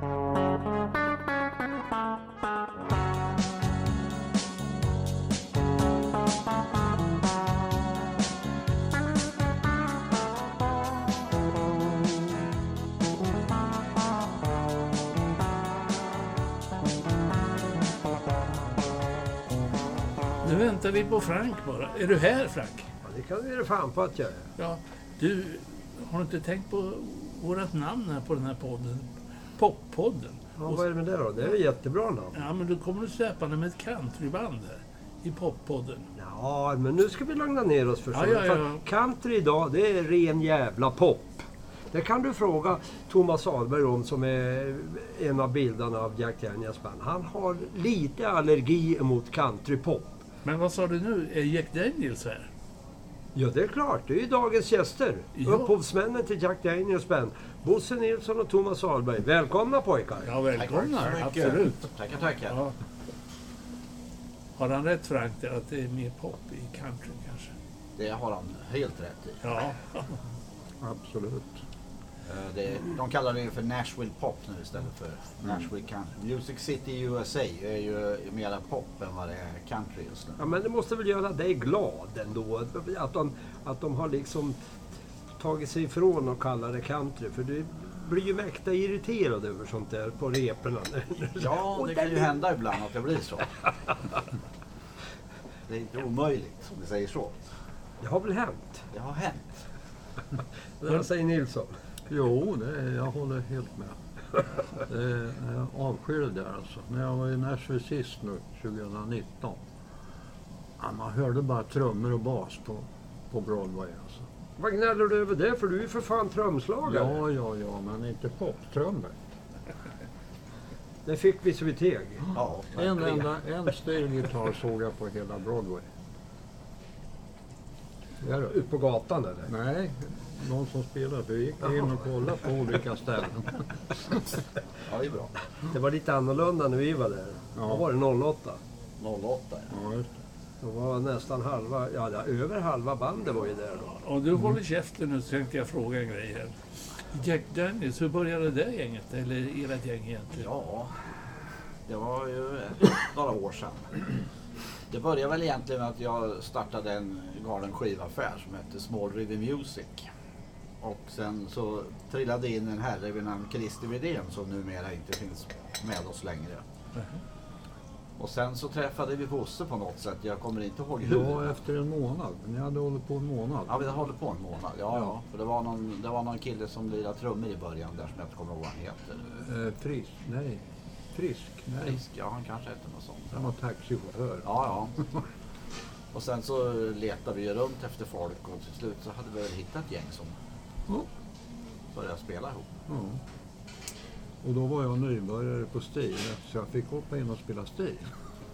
Nu väntar vi på Frank bara. Är du här Frank? Ja, det kan vi ge fan på att jag är. Ja. Du, har du inte tänkt på vårt namn här på den här podden? Poppodden. Ja, vad är det med det då? Det är ett jättebra namn. Ja, men då kommer du släpande med ett countryband här i poppodden. Ja, men nu ska vi lugna ner oss förstår Ja, ja, ja. För Country idag, det är ren jävla pop. Det kan du fråga Thomas Ahlberg om som är en av bildarna av Jack Daniels band. Han har lite allergi mot countrypop. Men vad sa du nu? Är Jack Daniels här? Ja, det är klart. Det är ju dagens gäster. Ja. Upphovsmännen till Jack Daniels band. Bosse Nilsson och Thomas Ahlberg. Välkomna pojkar! Ja, välkomna. Tack mycket. Absolut. Tackar, tackar. Ja. Har han rätt Frank att det är mer pop i country kanske? Det har han helt rätt i. Ja. Absolut. Eh, Det, de kallar det för Nashville Pop nu istället för Nashville Country. Music City USA är ju mera pop än vad det är country just nu. Ja, men det måste väl göra dig glad ändå. Att de, att de har liksom tagit sig ifrån och kallar det country. För du blir ju mäkta irriterad över sånt där på reporna. Ja, Och det kan ju hända ibland att det blir så. Det är inte omöjligt om vi säger så. Det har väl hänt? Det har hänt. Vad säger Nilsson? Jo, det, jag håller helt med. Det, jag avskyr det där alltså. När jag var i Nashville sist nu, 2019. Ja, man hörde bara trummor och bas på, på Broadway. Vad gnäller du över det? För du är ju för fan trumslagare. Ja, ja, ja, men inte poptrummor. Det fick vi så vi teg. Ja, En enda, en styrgitarr såg jag på hela Broadway. Det är det. Ut på gatan eller? Nej, någon som spelade. Vi gick in och kollade på olika ställen. Ja, det är bra. Det var lite annorlunda när vi var där. Ja. Då var det 08. 08 ja. Ja, just det. Då var nästan halva, ja ja, över halva bandet var ju där då. Om du håller käften nu så tänkte jag fråga en grej här. Jack Daniels, hur började det gänget? Eller ert gäng egentligen? Ja, det var ju några år sedan. Det började väl egentligen med att jag startade en galen skivaffär som hette Small River Music. Och sen så trillade in en herre vid namn Christer Widén som numera inte finns med oss längre. Och sen så träffade vi Bosse på något sätt. Jag kommer inte ihåg hur. Ja, efter en månad. Ni hade hållit på en månad. Ja, vi håller på en månad. Ja, ja. För det var någon, det var någon kille som lirade trummor i början där som jag inte kommer ihåg vad han heter. Eh, frisk? Nej. Frisk? Nej. Frisk, ja han kanske hette något sånt. Han var taxichaufför. Ja, ja. Och sen så letade vi runt efter folk och till slut så hade vi väl hittat ett gäng som Ja. började spela ihop. Ja. Och då var jag nybörjare på stil, så jag fick hoppa in och spela stil.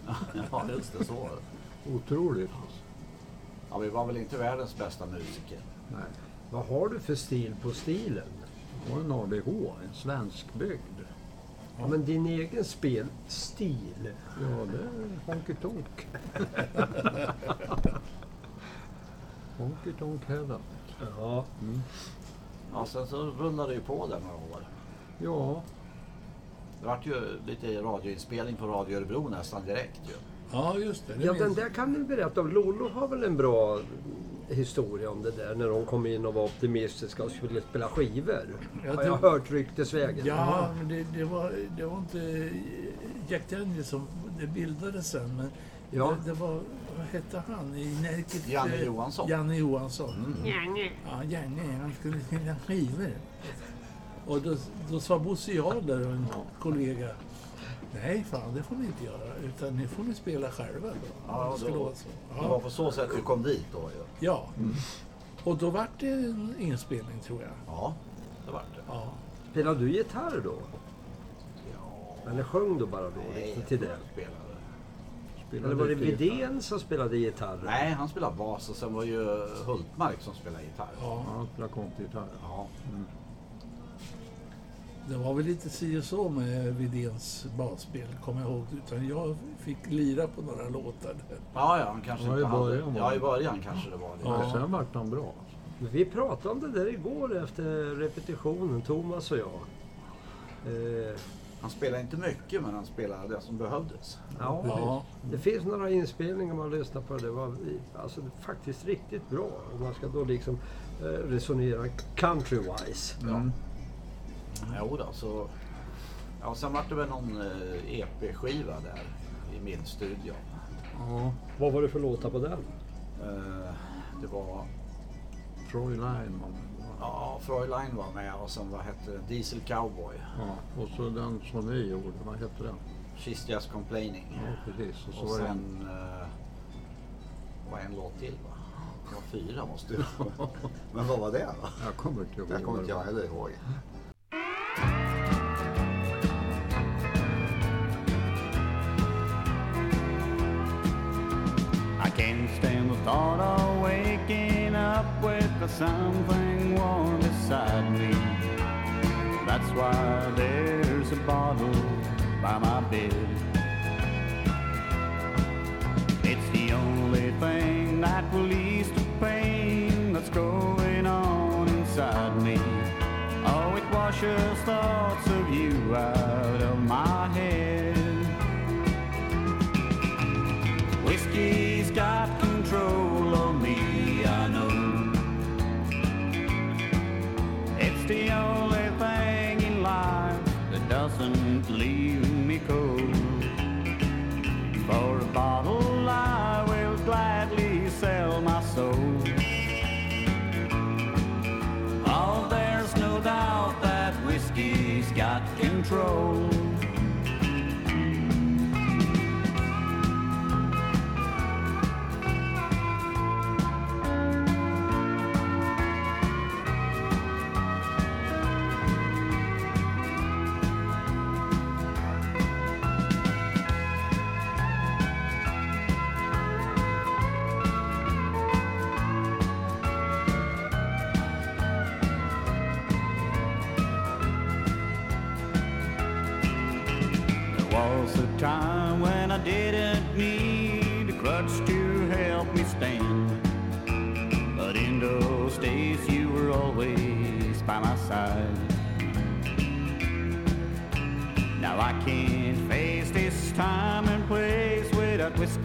Ja, just det. Så var det. Otroligt. Ja, vi var väl inte världens bästa musiker. Nej. Vad har du för stil på stilen? Det var en ABH, en svenskbyggd. Ja, men din egen spelstil. Ja, det är Honky Tonk. Honky Tonk Heaven. Ja. Ja, sen så rullade det ju på där några år. Ja, Det vart ju lite radioinspelning på Radio Örebro nästan direkt ju. Ja, just det. det ja, minns den jag. där kan du berätta om. Lolo har väl en bra historia om det där när de kom in och var optimistiska och skulle spela skivor. Ja, har jag hört ryktesvägen. Ja, men det, det, var, det var inte Jack Daniels som det bildades sen. Men Ja. det, det var, vad hette han i Närket? Janne Johansson. Janne Johansson. Mm. Janne. Ja, Janne. Han skulle spela skivor. Och då, då sa Bosse Jader och en kollega Nej, fan det får ni inte göra. Utan ni får ni spela själva. Då. Ja, då- vara så. Det var Ja. på så sätt vi kom dit då ju. ja. Och då vart det en inspelning tror jag. Ja, det vart det. Ja. Spelade du gitarr då? Ja, Eller sjöng du bara då? nej, till det? spelade. spelade Eller var det. Widén som spelade gitarr? Nej, han spelade bas och sen var ju Hultmark som spelade gitarr. ja. Ja, han spelade konstgitarr. Ja, Det var väl lite si och så med Widéns basspel, kommer jag ihåg. Utan jag fick lira på några låtar. där. ja, ja han kanske Ja, inte hade... Ja, i början kanske det var det. Ja. Sen vart han bra. Vi pratade om det där igår efter repetitionen, Thomas och jag. Eh, Han spelade inte mycket men han spelade det som behövdes. ja, Ja. Det finns några inspelningar man lyssnar på. Det var alltså, faktiskt riktigt bra. Om man ska då liksom eh, resonera country-wise. Mm. Jo då, så... Ja, sen var det väl någon eh, EP-skiva där i min studio. ja. Vad var det för låtar på den? Eh, det var... Med. Ja, Fräulein var med och sen vad hette det? Diesel Cowboy. Ja, och så den som vi gjorde, vad hette den? She's Just Complaining. Ja, precis. Och så Och var det en, sen... Uh, var en låt till va? Det var fyra måste det vara. Men vad var det då? jag kommer inte ihåg. Det kommer inte det jag heller ihåg. I can't stand the thought of waking up with something warm beside me. That's why there's a bottle by my bed. It's the only thing that will ease the pain that's going Washes thoughts of you out of my head. Whiskey's got control of me, I know. It's the only thing in life that doesn't leave me cold. Control.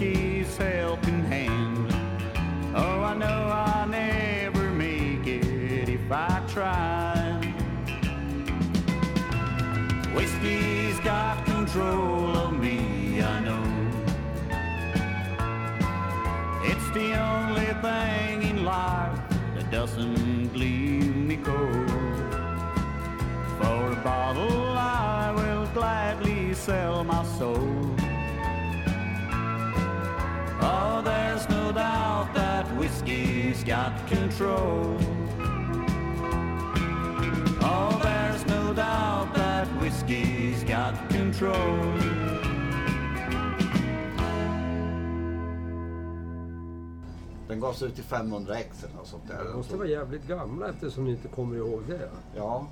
Whiskey's helping hand. Oh, I know I'll never make it if I try. Whiskey's got control of me, I know. It's the only thing in life that doesn't leave me cold. For a bottle, I will gladly sell my soul. Oh, there's no doubt that whiskey's got control. Oh, there's no doubt that whiskey's got control. Den gavs ut i 500 ex eller något sånt där. De måste vara jävligt gamla eftersom ni inte kommer ihåg det. Ja,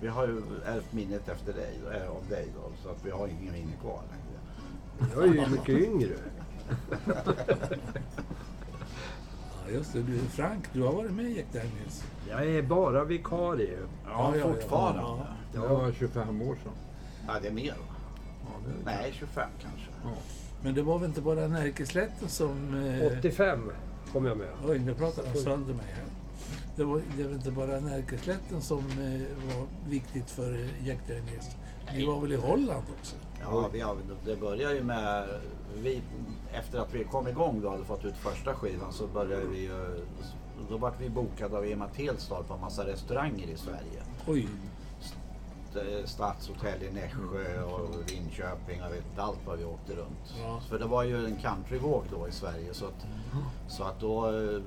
vi har ju ärvt minnet efter dig, av dig då, så att vi har ingen minne kvar längre. Jag är ju mycket yngre. Ja, just det. Du, Frank, du har varit med i Jack Daniels. Jag är bara vikarie. Ja, ja, fortfarande. ja. Det var 25 år sedan. Ja, det är mer? Ja, det, Nej, 25 kanske. Men det var väl inte bara Närkeslätten som... Eh, 85 kom jag med. Oj, nu pratar de sönder mig här. Det var, det var inte bara Närkeslätten som eh, var viktigt för Jack Daniels. Ni var väl i Holland också? Ja, vi har, det börjar ju med... Vi, efter att vi kom igång och hade fått ut första skivan så började vi ju... Då vart vi bokade av Ema Telstar på en massa restauranger i Sverige. Oj, St- Stadshotell i Nässjö och Linköping. Jag vet inte allt vad vi åkte runt. Ja. För det var ju en countryvåg då i Sverige. Så att, så att då, eh,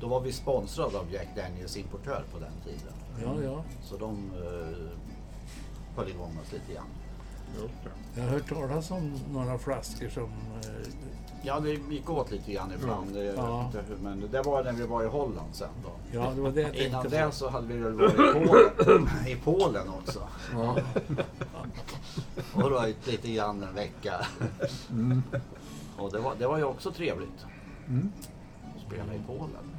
då var vi sponsrade av Jack Daniels importör på den tiden. ja, ja. Så de eh, höll igång oss lite grann. Jag har hört talas om några flaskor som... Eh, Ja, det gick åt lite grann ibland. Vet Ja. Men det var när vi var i Holland sen då. ja, det var det jag Innan det på. så hade vi väl varit i Polen, i Polen också. Ja. Och då lite grann en vecka. Mm. Och det var, det var ju också trevligt. Att spela i Polen.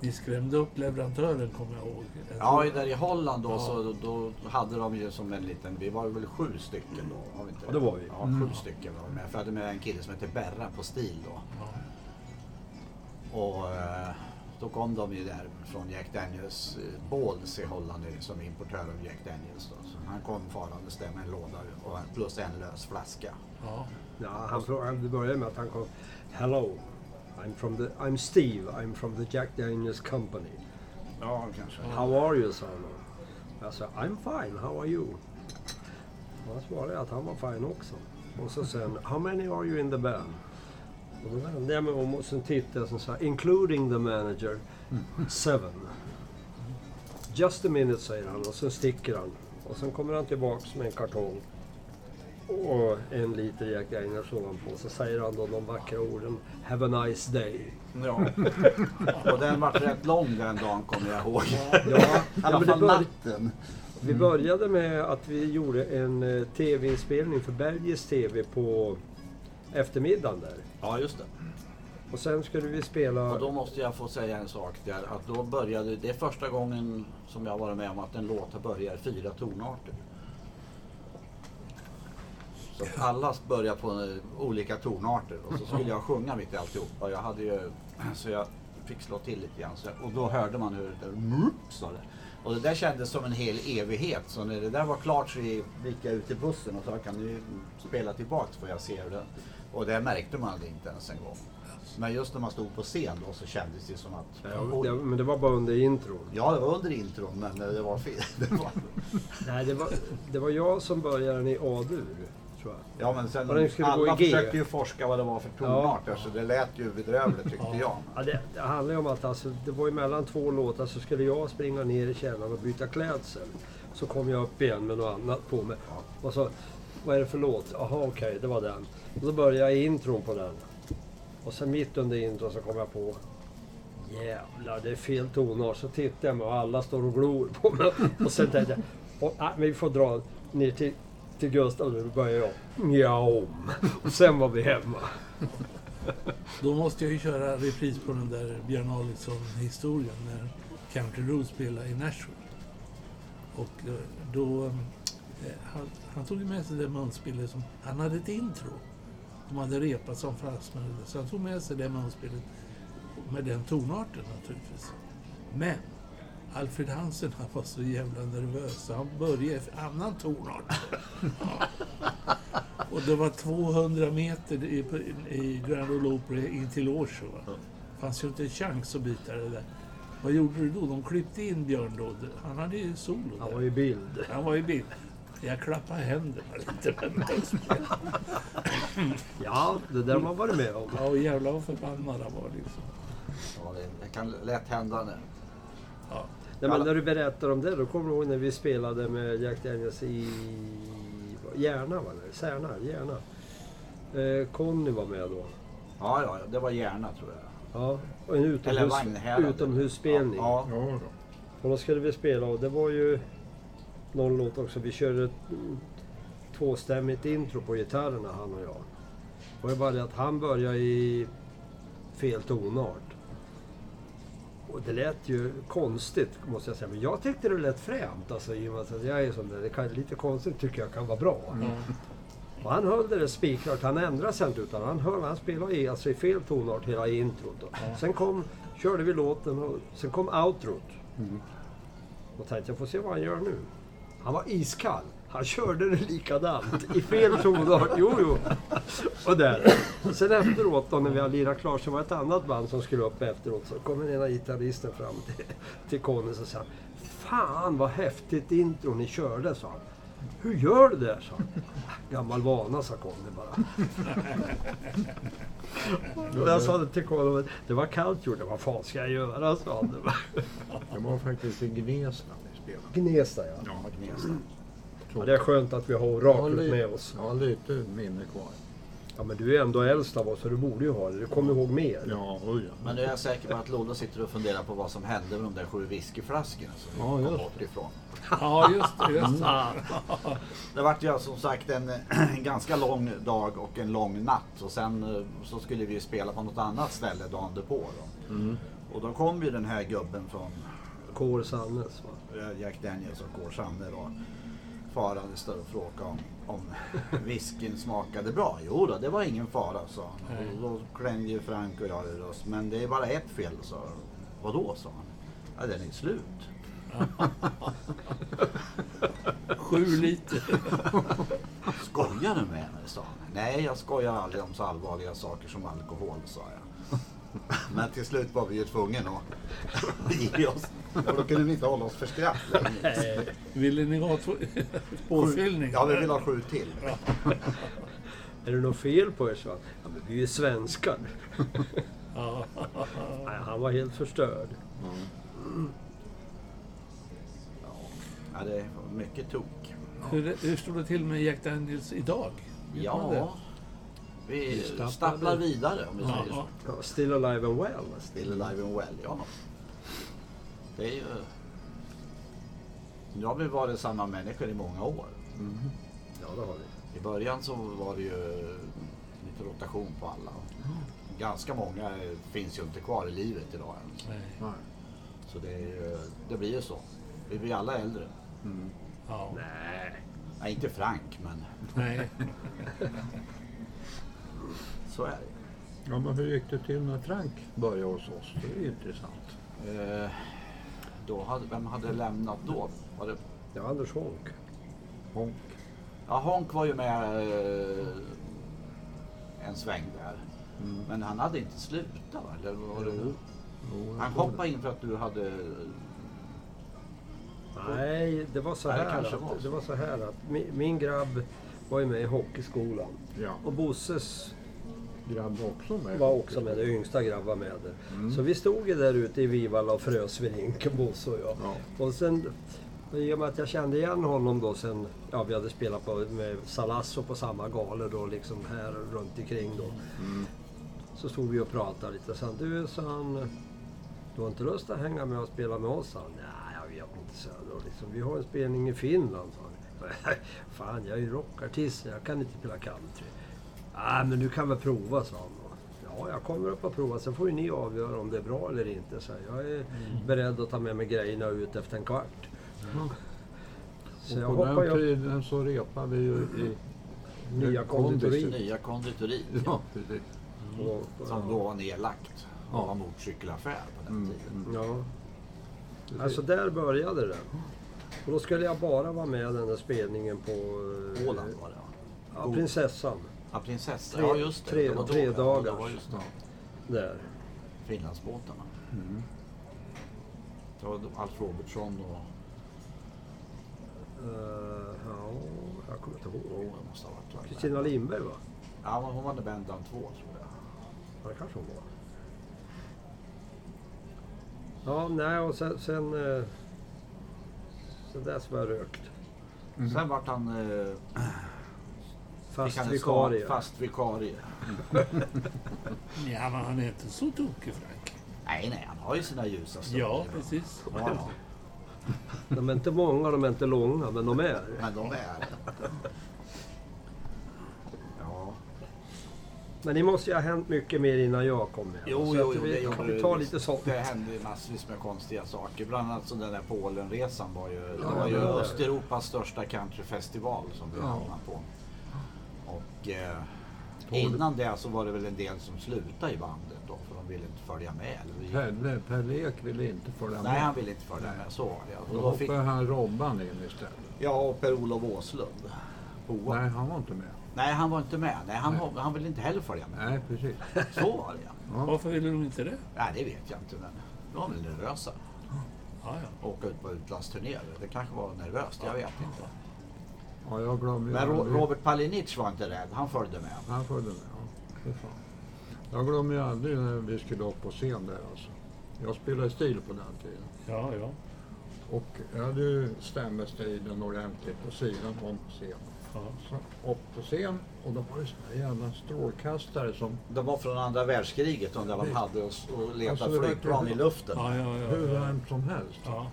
Ni skrämde upp leverantören kommer jag ihåg. Ja, där i Holland då, Ja. så då hade de ju som en liten, vi var väl sju stycken då. Har vi inte Ja, det var vi. Ja, sju stycken var vi med. För jag hade med en kille som hette Berra på stil då. Ja. Och eh, då kom de ju där från Jack Daniels, eh, Balls i Holland är som importör av Jack Daniels då. Så han kom farandes där med en låda och plus en lös flaska. Ja. Ja, han det började med att han kom Hello, I'm, from the, I'm Steve, I'm from the Jack Daniels company. Ja, kanske. How are you? sa han. Jag sa I'm fine, how are you? Och han svarade att han var fine också. Och så sen, how many are you in the band? Och då vände jag mig om och sen tittade jag och sa, including the manager, seven. Just a minute säger han och sen sticker han. Och sen kommer han tillbaks med en kartong och en liter Jack Daniels ovanpå. Så säger han då de vackra orden, have a nice day. Ja. Och den var rätt lång den dagen kommer jag ihåg. Ja, I alla fall bör, natten. Vi började med att vi gjorde en eh, tv-inspelning för Bergis TV på eftermiddagen där. Ja, just det. Och sen skulle vi spela... Och då måste jag få säga en sak där. Att då började, det är första gången som jag har varit med om att en låt har börjat i fyra tonarter. Så alla börjar på olika tonarter och så skulle jag sjunga mitt i alltihopa. Jag hade ju, så jag fick slå till lite grann. Så, och då hörde man hur det där sa det. Och det där kändes som en hel evighet. Så när det där var klart så gick jag ut i bussen och sa kan du spela tillbaks för jag ser det. Och det märkte man inte ens en gång. Men just när man stod på scen då så kändes det som att... Ja, det, men det var bara under intron. Ja, det var under intron men det var fel. Det var... Nej, det var, det var jag som började i A-dur, tror jag. Ja men sen alla försökte ju forska vad det var för tonarter så det lät ju bedrövligt tyckte jag. Ja, det, det handlar ju om att alltså, det var ju mellan två låtar så skulle jag springa ner i källaren och byta klädsel. Så kom jag upp igen med något annat på mig. Och så, vad är det för låt? Jaha, okej, det var den. Och då började jag intron på den. Och sen mitt under intron så kom jag på Jävlar, det är fel tonart. Så tittar jag mig och alla står och glor på mig. Och sen tänkte jag, och, men vi får dra ner till, till Gustav nu. Då börjar jag mjau. Och sen var vi hemma. Då måste jag ju köra repris på den där Björn Adielsson-historien när Country Road spelade i Nashville. Och eh, då... eh, Han, han tog med sig det munspelet som... Han hade ett intro. De hade repat som fransmän. Så han tog med sig det munspelet med den tonarten naturligtvis. Men Alfred Hansen han var så jävla nervös så han började i annan tonart. Och det var 200 meter i, i Grand Ole Opry in till Oshawa. Det fanns ju inte en chans att byta det där. Vad gjorde du då? De klippte in Björn då. Han hade ju solo Han där. var i bild. Han var i bild. Jag klappade händerna lite. Ja, det där har man varit med om. Ja, och jävlar vad förbannad han var liksom. Ja, det kan lätt hända nu. Ja. Nej, men när du berättar om det, då kommer du ihåg när vi spelade med Jack Daniels i Järna, va? Särna, Järna. Eh, Conny var med då. Ja, ja, det var gärna tror jag. Ja, och en utomhus, utomhusspelning. Ja, Ja. Och då skulle vi spela och det var ju någon låt också. Vi körde ett mm, tvåstämmigt intro på gitarrerna han och jag. Det var bara det att han började i fel tonart. Och det lät ju konstigt måste jag säga. Men jag tyckte det lät fränt. Alltså, i och med att jag är sån där. Det kan, lite konstigt tycker jag kan vara bra. Och han höll det spikklart. Han ändrade sig inte utan han, höll, han spelade i, alltså i fel tonart hela introt. Då. Sen kom, körde vi låten och sen kom outrot. Och tänkte jag får se vad han gör nu. Han var iskall. Han körde det likadant i fel tonart. Jo, jo. Och där. Sen efteråt då när vi har lirat klart så var det ett annat band som skulle upp efteråt. Så kom den ena gitarristen fram till, till Conny och sa Fan vad häftigt intro ni körde, sa han. Hur gör du det? sa han. Gammal vana, sa Conny bara. Och jag sa det till Conny, det var kallt gjort. Vad fan ska jag göra? sa han. Det var faktiskt i Gnesta vi spelade. Gnesta ja. Ja, Gnesta. Ja. Det är skönt att vi har oraklet lite- med oss. Ja, lite minne kvar. Ja men du är ändå äldst av oss så du borde ju ha det. Du kommer ihåg mer. Ja, oj ja. Men nu är jag säker på att Lodde sitter och funderar på vad som hände med de där sju whiskyflaskorna som vi Ja, kom just bort ifrån. Ja, just det. Just det. Det vart ju som sagt en, en ganska lång dag och en lång natt och sen eh, så skulle vi ju spela på något annat ställe dagen därpå. Då. Och då kom ju den här gubben från Kår Sannes va? eh, Jack Daniels och Kåre Sanne då farandes där och frågade om, om whiskyn smakade bra. Jo då, det var ingen fara sa han. Och då klängde ju Frank och jag ur oss. Men det är bara ett fel sa. Vadå sa han. Ja, den är slut. Sju liter. Skojar du med mig? sa han. Nej, jag skojar aldrig om så allvarliga saker som alkohol, sa jag. Men till slut var vi ju tvungna att ge oss. Och då kunde vi inte hålla oss för skratt längre. Ville ni ha påfyllning? Ja, vi vill ha sju till. Är det något fel på er? Så? Ja, men vi är ju svenskar. Ja. Nej, han var helt förstörd. Ja, det var mycket tok. Hur, hur står det till med Jack Daniels idag? Vet? Ja, vi stapplar vidare om vi Ja, säger så. Ja, still alive and well. Still alive and well, ja. Det är ju... Nu har vi varit samma människor i många år. Ja, det har vi. I början så var det ju lite rotation på alla. Ganska många finns ju inte kvar i livet idag ens. Nej. Nej. Så det, är ju, det blir ju så. Vi blir alla äldre. Ja. Nej. Nej, inte Frank, men Nej. så är det. Ja, men hur gick det till när Frank började hos oss? Det är ju intressant. Eh, då vem hade lämnat då? Var det, Ja, Anders Honk. Honk. ja, Honk var ju med eh, en sväng där. Men han hade inte slutat va? Eller var det, Jo, han hoppade in för att du hade... Nej, det var så Nej, det här, kanske att, var så. det var så här att min, min grabb var ju med i hockeyskolan. det. Ja, Och Bosses grabb också med. var också med, den yngsta grabb var med där. Mm. Så vi stod ju där ute i Vivalla och frös vid rinken, Bosse och jag. Ja. Och sen, i och med att jag kände igen honom då sen, ja vi hade spelat på, med Salasso på samma galor då liksom här runt omkring då. Mm. Så stod vi och pratade lite. Sen du, sa han, du har inte lust att hänga med och spela med oss? han. Nej, jag vet inte, så då. Liksom, Vi har en spelning i Finland, sa han. Fan, jag är ju rockartist, jag kan inte spela country. Nej, men du kan väl prova, sa han. Ja, jag kommer upp och prova. Sen får ju ni avgöra om det är bra eller inte. Så jag är beredd att ta med mig grejerna ut efter en kvart. Så jag Och på den upp tiden så repade vi ju i nya konditori. Nya konditoriet. Ja, precis. Och- Som då var nedlagt. Ja. Det var motorcykelaffär på den Mm, tiden. Ja. Alltså där började det. Och då skulle jag bara vara med den där spelningen på... eh, Åland var det va? Ja, Prinsessan. Ja, prinsessa. Tre- ja, just det. tre- det var då, tre ja. dagars. Det var just det. Där. Finlandsbåtarna. Mm. Det var Alf Robertsson och... Uh, ja, jag kommer inte ihåg. va? Kristina Lindberg va? Ja, hon var med band bland två tror jag. Ja, det kanske hon var. Ja, nej och sen... Sen, eh, sen dess var jag rökt. Sen vart han... Eh, Fast vikarie. Fast vikarie. Ja, men han är inte så tokig, Frank. Nej, nej, han har ju sina ljusa stunder Ja, precis. Ja. De är inte många, de är inte långa, men de är. Men de är... Ja. Men det måste ju ha hänt mycket mer innan jag kom med. Jo, Så jo, jo, vi det vi det. ta lite sånt. Det hände ju massvis med konstiga saker. Bland annat så den där Polenresan var ju, det Ja, var ju det var det. Östeuropas största countryfestival som vi Ja. hamnade på. Eh, innan det så var det väl en del som slutade i bandet då för de ville inte följa med. Eller vi- Pelle, Per Ek ville inte följa med. Nej, han ville inte följa med. Så var det. Då Och då fick, hoppade han Robban in istället. ja, och Per-Olof Åslund. Boa. Nej. Nej, han var inte med. han var inte med. Nej, han, Nej. han ville inte heller följa med. Nej, precis. Så var det ja. Varför ville de inte det? Nej, det vet jag inte. Men de var väl nervösa. Ja, ja. Åka ut på utlandsturnéer. Det kanske var nervöst. Jag vet inte. Ja, jag glömmer ju Men Ro- aldrig- Robert Palinic var inte rädd. Han följde med. Han följde med, ja. Fy fan. Jag glömmer ju aldrig när vi skulle upp på scen där alltså. Jag spelade stil på den tiden. Ja, ja. Och jag hade ju stämmestilen ordentligt på sidan om på scen. ja. Så upp på scen och då var det såna jävla strålkastare som De var från andra världskriget och där de hade oss och letade Alltså, flygplan i luften. Ja, ja, ja. hur varmt som helst. ja.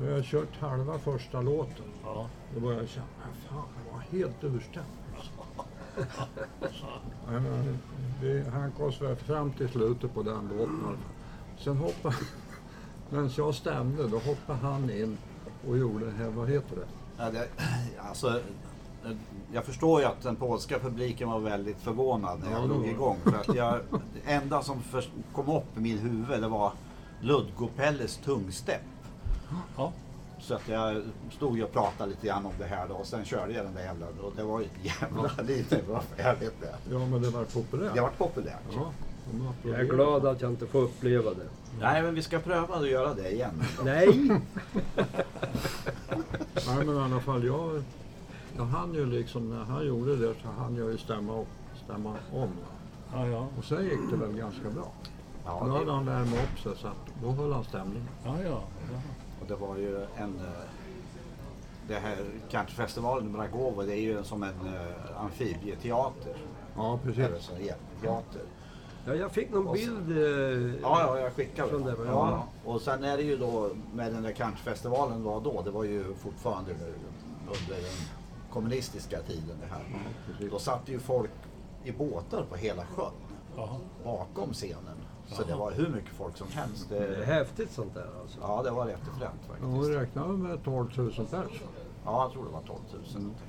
Nu har jag kört halva första låten. ja. Då började jag känna, "Men fan, jag var helt urstämd. alltså." Nej, men vi oss väl fram till slutet på den båten. Sen hoppade, medan jag stämde, då hoppade han in och gjorde det här, vad heter det? Ja, det, alltså, jag förstår ju att den polska publiken var väldigt förvånad när jag Ja, drog igång. För att jag, det enda som för, kom upp i mitt huvud det var Ludgopelles tungstepp. Ja. Så att jag stod ju och pratade lite grann om det här då och sen körde jag den där jävla och det var ju ett jävla liv. Det var färdigt det. Ja, men det var populärt. Det var populärt. Ja, Jag är glad att jag inte får uppleva det. Nej men vi ska pröva att göra det igen. Nej! Nej, men i alla fall jag, jag hann ju liksom, när han gjorde det så hann jag ju stämma, upp, stämma om. Ja, ja. Och sen gick det väl ganska bra. Ja, Då hade han värmt upp sig så att då höll han stämningen. ja, ja. Ja. och det var ju en... eh, Det här countryfestivalen i Bragovo det är ju som en uh, amfibieteater. Ja, Eller precis. så teater. Ja, jag fick någon så- bild. Eh, Ja, ja, jag Från det. det, Ja. ja. Och sen är det ju då med den där countryfestivalen var då, det var ju fortfarande under den kommunistiska tiden det här. precis. Då satt ju folk i båtar på hela sjön ja. bakom scenen. Så det var hur mycket folk som helst. det är Det, häftigt sånt där alltså. ja, det var rätt fränt Ja, faktiskt. vi räknade med 12 000 pers. Ja, jag tror det var 12 000 någonting.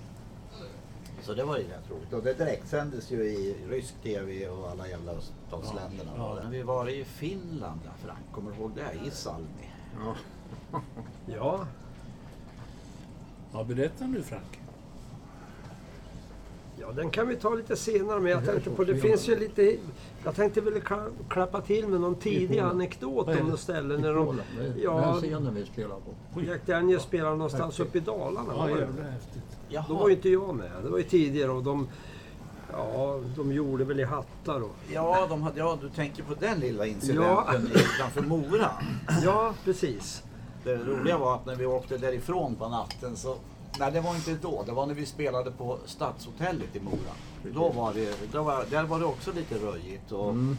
Så det var ju rätt roligt. Och det direktsändes ju i rysk tv och alla jävla öststatsländerna. Ja, ja. Vi var i Finland, ja, Frank. Kommer du ihåg det? I Salmi. Ja. Ja, ja berätta nu Frank. ja, den kan vi ta lite senare. Men jag tänkte är på, det finns ju lite... Jag tänkte väl kla- klappa till med någon tidig anekdot om det? något ställe. När de, ja. scenen vi spelar på. Jack Daniels spelar någonstans uppe i Dalarna. Ja, var. Då var ju inte jag med. Det var ju tidigare och de... Ja, de gjorde väl i hattar och... Ja, de hade, ja, du tänker på den lilla incidenten utanför Mora. Ja, precis. Det roliga var att när vi åkte därifrån på natten så... Nej, det var inte då. Det var när vi spelade på Stadshotellet i Mora. Då var det, då var, där var det också lite röjigt. Och Mm.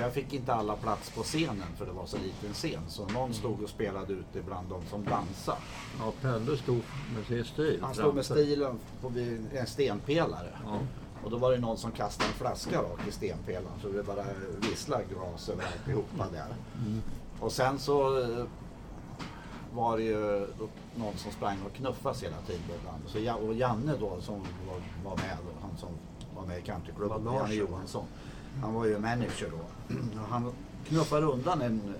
Jag fick inte alla plats på scenen för det var så liten scen. Så någon stod och spelade ute bland de som dansade. Ja, Pelle stod med sin stil. Han stod med stilen på en stenpelare. Ja. Och då var det någon som kastade en flaska rakt i stenpelaren så det bara visslade glas över alltihopa där. Och sen så eh, var det ju någon som sprang och knuffades hela tiden. ibland. Så, Ja- och Janne då som var, var med, då, han som var med i countryklubben. Janne Johansson. Han var ju manager då. Han knuffade undan en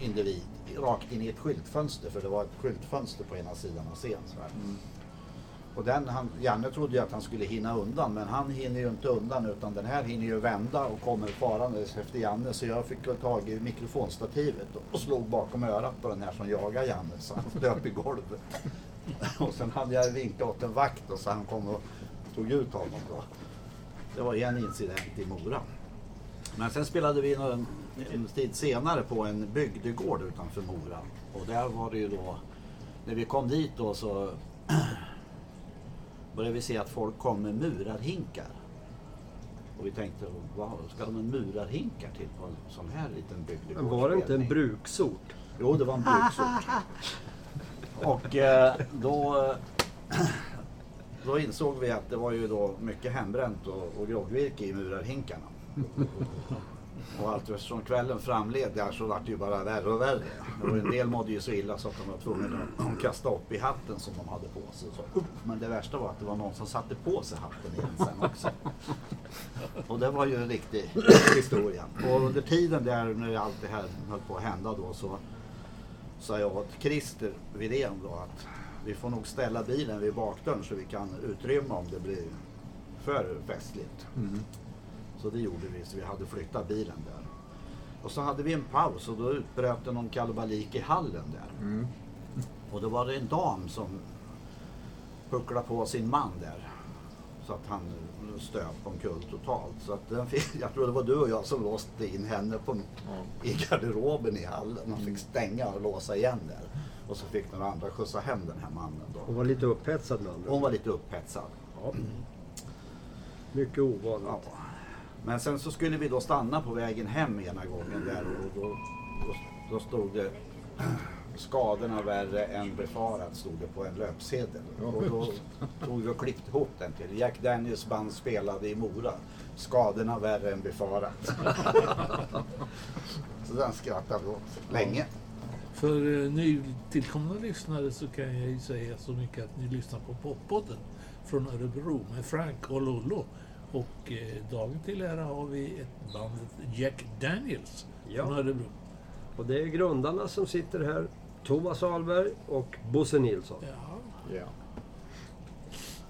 individ rakt in i ett skyltfönster för det var ett skyltfönster på ena sidan av scenen. Och den, han, Janne trodde ju att han skulle hinna undan men han hinner ju inte undan utan den här hinner ju vända och kommer farandes efter Janne så jag fick tag i mikrofonstativet och slog bakom örat på den här som jagar Janne så han döp i golvet. Och sen hade jag vinkat åt en vakt och så han kom och tog ut honom då. Det var en incident i Mora. Men sen spelade vi en, en tid senare på en bygdegård utanför Mora. Och där var det ju då, när vi kom dit då så började vi se att folk kom med murarhinkar. Och vi tänkte, vad ska de med murarhinkar till på en sån här liten bygdegård? Men var det inte en bruksort? Jo, det var en bruksort. Och eh, då, då insåg vi att det var ju då mycket hembränt och, och groggvirke i murarhinkarna. Och allt eftersom kvällen framled där så vart det ju bara värre och värre. Och en del mådde ju så illa så att de var tvungna att kasta upp i hatten som de hade på sig. Så, upp. Men det värsta var att det var någon som satte på sig hatten igen sen också. Och det var ju en riktig historia. Och under tiden där när allt det här höll på att hända då så sa jag åt Christer Widén då att vi får nog ställa bilen vid bakdörren så vi kan utrymma om det blir för festligt. Mm. Så det gjorde vi, så vi hade flyttat bilen där. Och så hade vi en paus och då utbröt det någon kalabalik i hallen där. Mm. Och då var det en dam som pucklade på sin man där. Så att han stöp omkull totalt. Så att den fick, jag tror det var du och jag som låste in henne på, Ja. i garderoben i hallen. Man fick stänga och låsa igen där. Och så fick några andra skjutsa hem den här mannen då. Hon var lite upphetsad med andra Hon var lite upphetsad. Ja. Mycket ovanligt. Ja. Men sen så skulle vi då stanna på vägen hem ena gången där och då, då, då stod det skadorna värre än befarat stod det på en löpsedel. Och då tog vi och klippte ihop den till Jack Daniels band spelade i Mora. Skadorna värre än befarat. så den skrattade vi åt länge. För eh, nytillkomna lyssnare så kan jag ju säga så mycket att ni lyssnar på Poppodden från Örebro med Frank och Lollo. Och eh, dagen till ära har vi ett bandet Jack Daniels Ja. från Örebro. Och det är grundarna som sitter här. Thomas Ahlberg och Bosse Nilsson. Ja. Ja.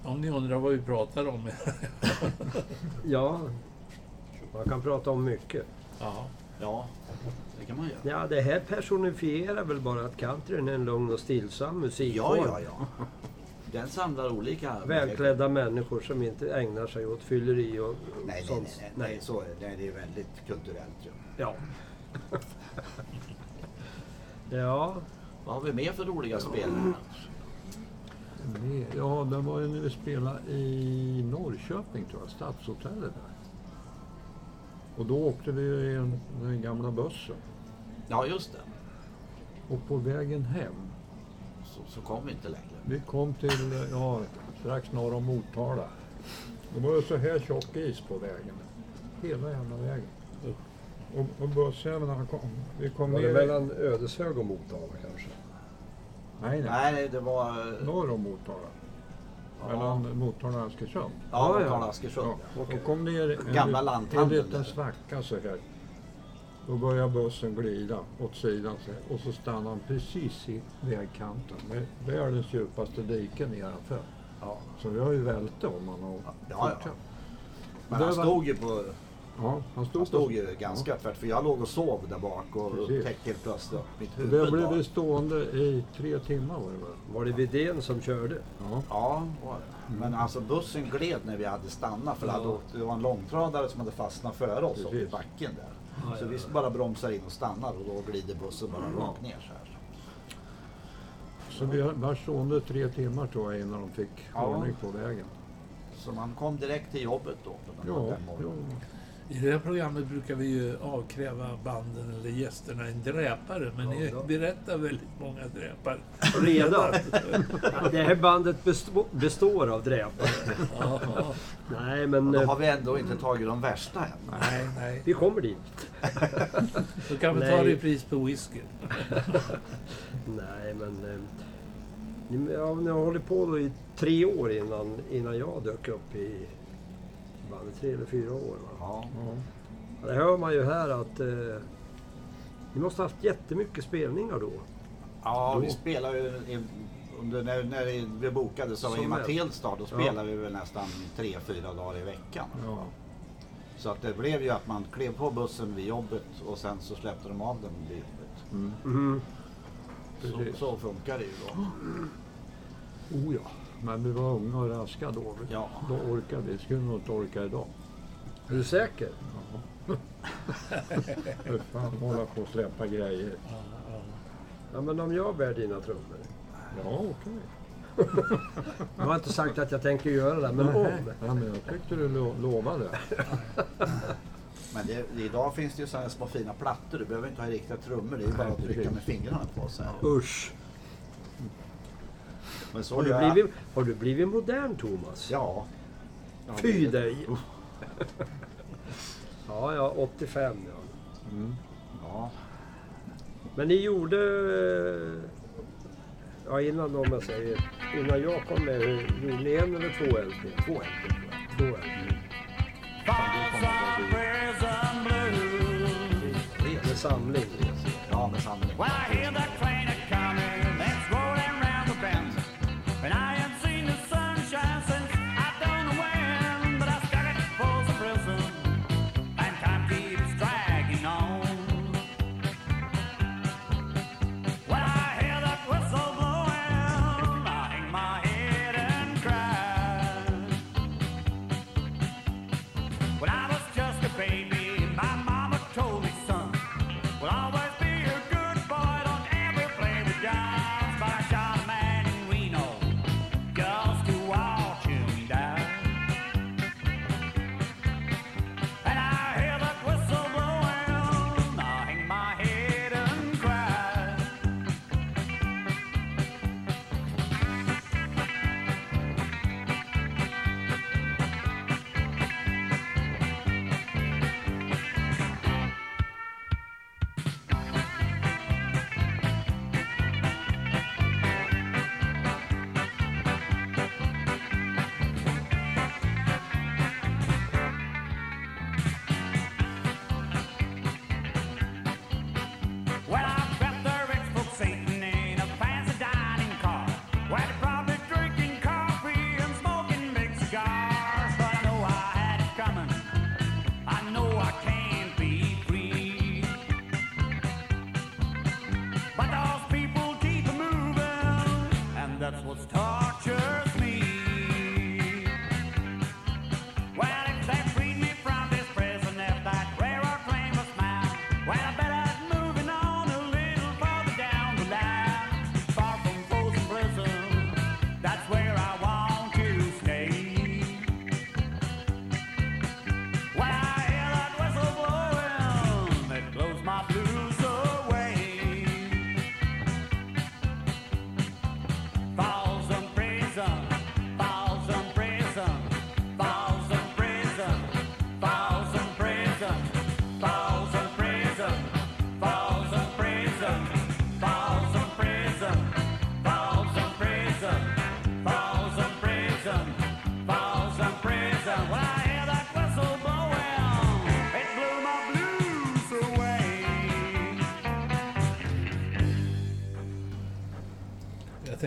Om ni undrar vad vi pratar om. Ja, man kan prata om mycket. ja. Ja, det kan man göra. Ja, det här personifierar väl bara att countryn är en lugn och stillsam Ja, musikform. ja, ja. Den samlar olika... Välklädda människor som inte ägnar sig åt fylleri och Nej, nej, sånt. nej, nej, nej, så är det. Det är väldigt kulturellt ju. Ja. ja, Vad har vi mer för roliga spelningar? Med- Ja, det var ju när vi spelade i Norrköping tror jag, Stadshotellet där. Och då åkte vi ju i en, den gamla bussen. Ja, just det. Och på vägen hem, Så, så kom vi inte längre. Vi kom till, ja, strax norr om Motala. Det var ju så här tjock is på vägen. Hela jävla vägen. Och, och bussjäveln kom, vi kom var det ner... mellan Ödeshög och Motala kanske? Nej, nej. Nej, det var... eh, Norr om Motala. Ja, Mellan Motala och Askersund. ja, Ja, ja. Karl Askersund. Ja, och kom ner en, Gamla lit- lanthandeln en liten där. svacka så här. Då börjar bussen glida åt sidan och så stannar han precis i vägkanten med världens djupaste dike nedanför. Ja. Så vi har ju välte om han har Ja, ja. fortsatt. Men Det han var- stod ju på... Ja, han stod, Han stod på... ju ganska tvärt, för jag låg och sov där bak och upptäckte helt plötsligt att mitt huvud Där blev vi stående i tre timmar var det väl? Var det Widén som körde? Ja. Ja, var det. men alltså bussen gled när vi hade stannat för det, Ja. det var en långtradare som hade fastnat före oss uppe i backen där. Ja, Så ja, vi ja. bara bromsar in och stannar och då glider bussen bara rakt ner så här. Så vi var stående tre timmar tror jag innan de fick Ja. ordning på vägen. Så man kom direkt till jobbet då. på den, Ja, den ja. I det här programmet brukar vi ju avkräva banden eller gästerna en dräpare. Men ni Ja. berättar väldigt många dräpar. Redan? Det här bandet bestå- består av dräpare. Nej, men Då eh, har vi ändå inte tagit de värsta än. Nej, nej. vi kommer dit. Då kan vi ta repris på whisky. Nej, men... eh, Ni, ja, ni har hållit på då i tre år innan, innan jag dök upp i bandet. Tre eller fyra år. Ja. Ja. Det hör man ju här att eh, ni måste ha haft jättemycket spelningar då. Ja, Då- vi spelar ju under, när, när vi bokade så var i. Matildstad, då spelade vi väl nästan tre, fyra dagar i veckan. Ja. Så att det blev ju att man klev på bussen vid jobbet och sen så släppte de av den vid jobbet. Mm. Mm. Så, så funkar det ju då. Oh ja, men vi var unga och raska då. Ja. Då orkade vi. skulle nog inte orka idag. Är du säker? Fy fan, hålla på och släppa grejer. Ja, ja. Ja, men om jag bär dina trummor. Ja, okej. Jag har inte sagt att jag tänker göra det, men om. Ja, men jag tyckte du lo lovade. Men det, idag finns det ju sådana små fina plattor. Du behöver inte ha riktiga trummor. Det är bara att trycka med fingrarna på så här. Usch! Men så Har du, gör jag- blivit, har du blivit modern, Thomas? Ja. Ja, Fy det- dig! Ja, ja, 85 ja. Mm. Ja. Men ni gjorde... Ja, innan om jag säger... Innan jag kom med, hur- gjorde ni en eller två LP? Två LP. Två LP. Prison blues. Med samling. Ja, med samling.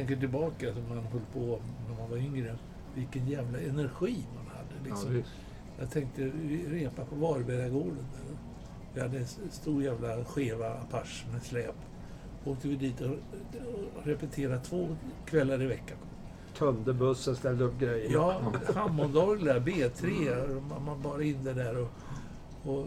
Tänker tillbaka till man höll på när man var yngre. Vilken jävla energi man hade. Ja, Liksom. visst. Jag tänkte, vi repade på Varbergagården. Vi hade en stor jävla skeva Apache med släp. Åkte vi dit och repeterade två kvällar i veckan. Tömde bussen, ställde upp grejer. Ja, Hammondorglar, B3, man, man bara in det där och, och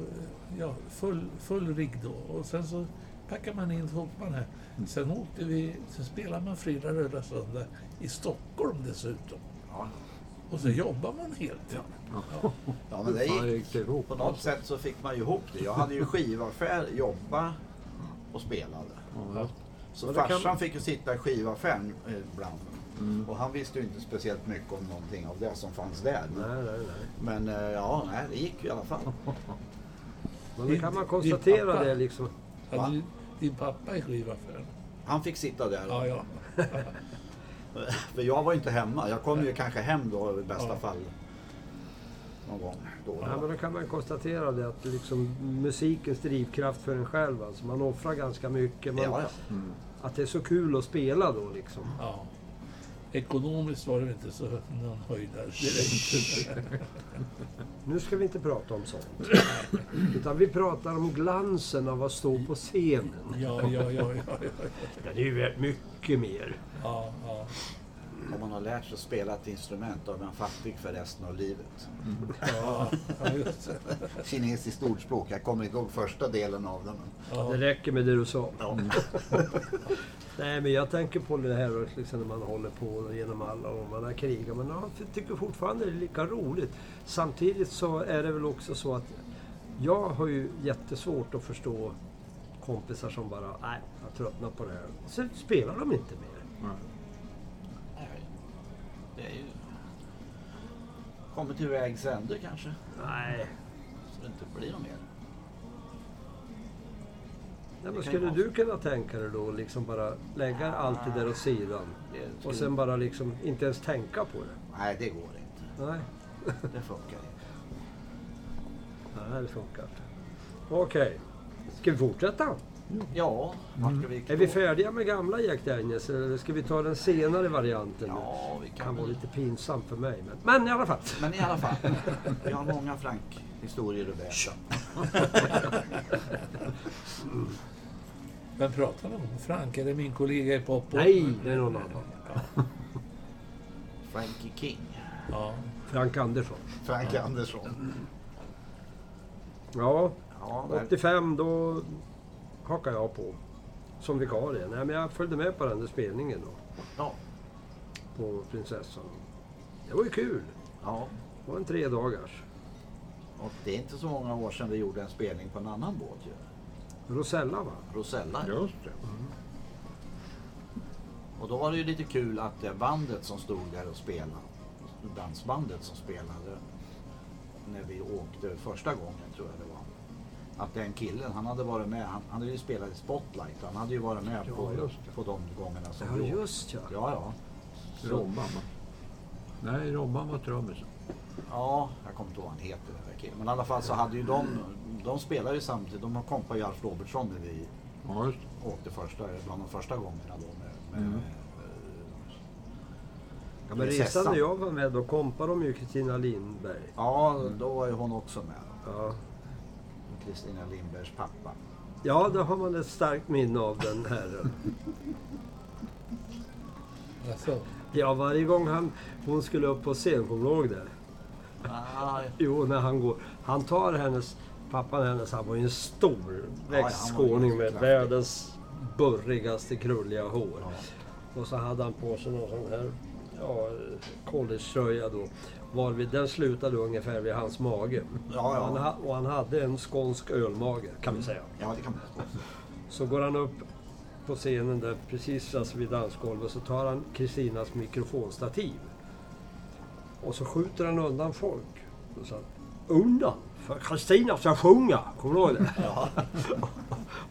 ja, full, full rigg då. Och sen så packade man in man här. Sen åkte vi, sen spelade man fredag, röda, söndag i Stockholm dessutom. Ja. Och så jobbar man heltid. Ja. ja, men det gick. På något sätt så fick man ju ihop det. Jag hade ju skivaffär, jobba och spelade. Ja, Så Men det kan- farsan fick ju sitta i skivaffären eh, ibland. Mm. Och han visste ju inte speciellt mycket om någonting av det som fanns där. Nej, nej, nej. Men eh, ja, nej, det gick ju i alla fall. Men det kan man konstatera det liksom. Hade din pappa i skivaffären? Han fick sitta där. Ja, ja. För jag var inte hemma. Jag kom ju kanske hem då i bästa Ja. fall. Någon gång då och Ja, men då. då kan man konstatera det att liksom musikens drivkraft för en själv. Alltså man offrar ganska mycket. Man, Ja, ja. Mm. Att det är så kul att spela då liksom. ja. Ekonomiskt var det inte så någon höjdare direkt. Nu ska vi inte prata om sånt. Utan vi pratar om glansen av att stå på scenen. Ja, ja, ja, ja, ja, Den är ju mycket mer. ja, ja. Om man har lärt sig spela ett instrument då är man fattig för resten av livet. ja, ja. Kinesiskt ordspråk. Jag kommer inte ihåg första delen av det. Men... Ja. Det räcker med det du sa. Ja. Nej, men jag tänker på det här liksom, när man håller på genom alla år man har krigat. Men ja, jag tycker fortfarande det är lika roligt. Samtidigt så är det väl också så att jag har ju jättesvårt att förstå kompisar som bara, nej, jag tröttnar på det här. Och så spelar de inte mer. Nej. Det är ju... Kommer till vägs ände kanske. Nej. Så det inte blir något mer. Nej, men skulle du kunna tänka dig då liksom bara lägga allt det där åt sidan och sen bara liksom inte ens tänka på det? Nej, det går inte. Nej, Det funkar inte. Nej det funkar inte. Okej, ska vi fortsätta? Ja, vart ska vi Är vi färdiga med gamla Jack Daniels eller ska vi ta den senare varianten? Ja, vi Det kan kan vara lite pinsamt för mig. Men, men i alla fall. Men i alla fall. Vi har många Frank-historier att berätta. Vem pratar om? Frank? Är det min kollega i pop? Nej, det är någon annan. Frankie King. Ja. Frank Andersson. Frank Andersson. Ja, Ja, där. 85 då hakade jag på. Som vikarie. Nej, men jag följde med på den där spelningen då. Ja. På Prinsessan. Det var ju kul. ja. Det var en tre dagars. Och det är inte så många år sedan vi gjorde en spelning på en annan båt ju. Rosella va? Rosella. Just det. Och då var det ju lite kul att det bandet som stod där och spelade, dansbandet som spelade när vi åkte första gången tror jag det var. Att den killen, han hade varit med, han, han hade ju spelat i Spotlight, han hade ju varit med Ja, på, på de gångerna som Ja, just ja. Ja, ja. Så, Robban va? Nej, Robban var trummisen. ja, jag kommer inte ihåg vad han heter den där killen. Men i alla fall så hade ju de, de spelade ju samtidigt, de kompade ju Alf Robertsson när vi Ja, just det. åkte första, bland de första gångerna då med, med Mm. Ja, men resan när jag var med då kompade de ju Kristina Lindberg. Ja, då var ju hon också med. Ja. Kristina Lindbergs pappa. ja, då har man ett starkt minne av den herren. Alltså, Ja, varje gång han, hon skulle upp på scen, kommer du ihåg det? Ah, Jo, när han går. Han tar hennes, pappan hennes, han var ju en stor Ja, ja, med världens burrigaste krulliga hår. ja. Och så hade han på sig någon sån här ja, collegetröja då. Varvid den slutade ungefär vid hans mage. Ja, ja. Och, han, ha- och han hade en skånsk ölmage kan vi säga. ja, det kan man. Så går han upp på scenen där precis alltså vid dansgolvet så tar han Kristinas mikrofonstativ. Och så skjuter han undan folk. Och så, undan! Kristina ska sjunga! Kommer du ihåg det? Ja.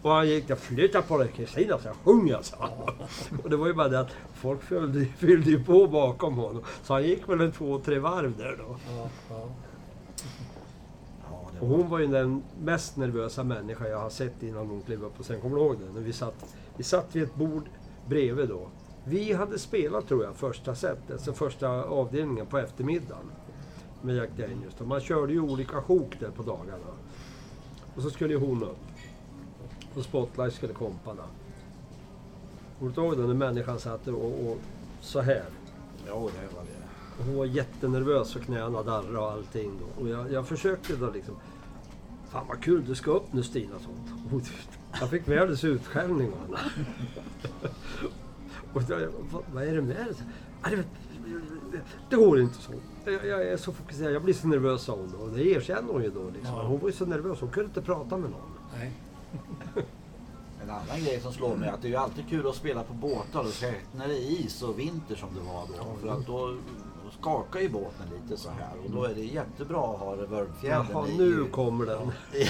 Och han gick där, flytta på dig Kristina ska sjunga, sa han. Och det var ju bara det att folk fyllde, fyllde ju på bakom honom. Så han gick väl en två, tre varv där då. ja, ja. Och hon var ju den mest nervösa människa jag har sett innan hon klev upp på scen. Kommer du ihåg det? När vi satt, vi satt vid ett bord bredvid då. Vi hade spelat tror jag första set, alltså första avdelningen på eftermiddagen med Jack Daniels. Man körde ju olika sjok där på dagarna. Och så skulle ju hon upp. Och Spotlight skulle kompa där. Kommer du ihåg när människan satt och, och så här? Jo, det var det. Och hon var jättenervös och knäna darrade och allting. Då. Och jag, jag försökte då liksom... Fan vad kul, du ska upp nu Stina. Sånt. Jag fick världens utskällning av henne. och vad, vad är det med dig? "Ja, det, det går inte så. Jag, jag är så fokuserad, jag blir så nervös sa hon. Och det erkänner hon ju då. Liksom. Ja. Hon var ju så nervös, hon kunde inte prata med någon. Nej. En annan grej som slår mig är att det är ju alltid kul att spela på båtar och särskilt när det är is och vinter som det var då. För att då skakar ju båten lite så här och då är det jättebra att ha reverbfjädern Jaha, i, nu kommer den. i,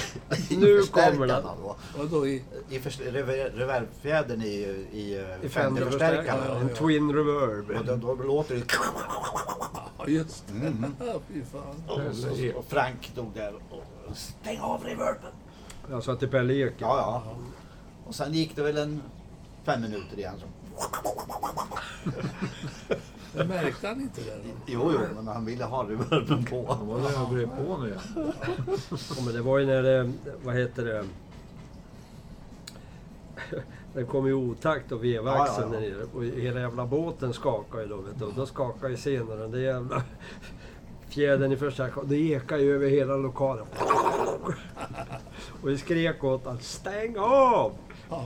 i Nu kommer den. Då. Och då i... I reverbfjädern i, i, I i Fender-förstärkaren. Fender-förstärkarna. En Twin Reverb. Och då, då låter det... Ja, just det. Mm. Ja, fy fan. Och, Frank stod där och stäng av reverben. Jag sa till Pelle Ek. Ja, ja. Och sen gick det väl en fem minuter igen. Så. Men märkte han inte det? då? Jo, jo, men han ville ha reverben på. Det var drev på nu igen. Ja, men det var ju när det, vad heter det? Den kom i otakt och vevaxeln Ja, ja, nere och hela jävla båten skakade ju då vet du. Och då skakade ju senare den där jävla fjädern i första Det ekade ju över hela lokalen. Och vi skrek åt honom, stäng av! Ja.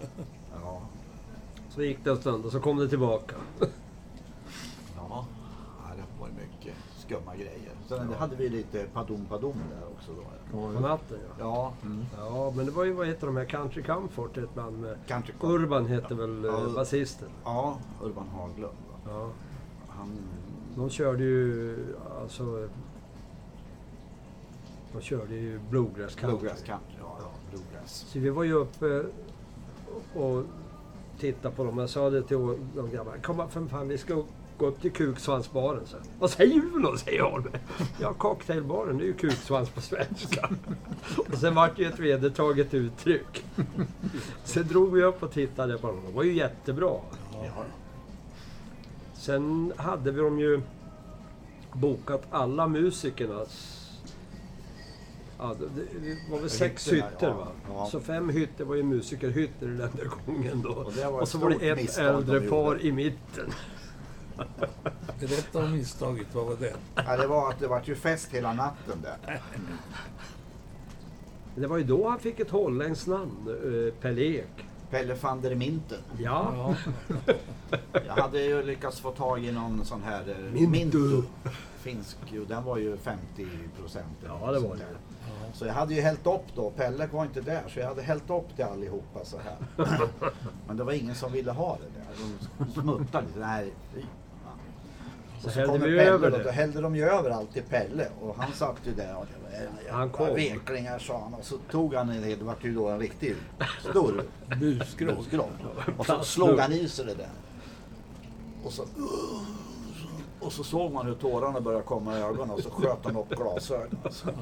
Ja, Så gick det en stund och så kom det tillbaka. ja. det var ju mycket skumma grejer. Sen hade vi lite padom padom där också då. På natten ja. Ja, Ja, men det var ju, vad heter de här, Country Comfort, ett band med... Country Urban hette väl Ja. eh, basisten? Ja, Urban Haglund. va. Ja. Han... De körde ju alltså... De körde ju bluegrass country. Bluegrass country, ja. ja. Bluegrass. Så vi var ju uppe och tittade på dem. Jag sa det till de grabbarna. Kom för fan, vi ska gå upp till kuksvansbaren. Så. Vad säger du för något? säger jag. Ja, cocktailbaren, det är ju kuksvans på svenska. och sen vart det ju ett vedertaget uttryck. Sen drog vi upp och tittade på dem. De var ju jättebra. Ja. Sen hade vi dem ju bokat alla musikernas... Ja, det det var väl sex hytter ja. va? Ja. Så fem hytter var ju musikerhytter den där gången då. Och var Och så var det ett äldre de par i mitten. Berätta om misstaget, vad var det? Ja, det var att det var ju fest hela natten där. Det var ju då han fick ett holländskt namn, eh, Ek. Pelle van der Minten. Ja, Ja. Jag hade ju lyckats få tag i någon sån här eh, Mintu. Mintu. Finsk ju, den var ju 50 procent. Ja, det var det. Så jag hade ju hällt upp då, Pelle var inte där, så jag hade hällt upp till allihopa så här. Men det var ingen som ville ha det där. De smuttade lite. Nej. Så Och så hällde vi Pelle över då, då det. hällde de ju över allt till Pelle och han satt ju där och det var Han kom. veklingar sa han och så tog han en, det var ju då en riktig stor Busgrogg. busgrogg. Och så slog han i sig det där. Och så, och så såg man hur tårarna började komma i ögonen och så sköt han upp glasögonen. Alltså.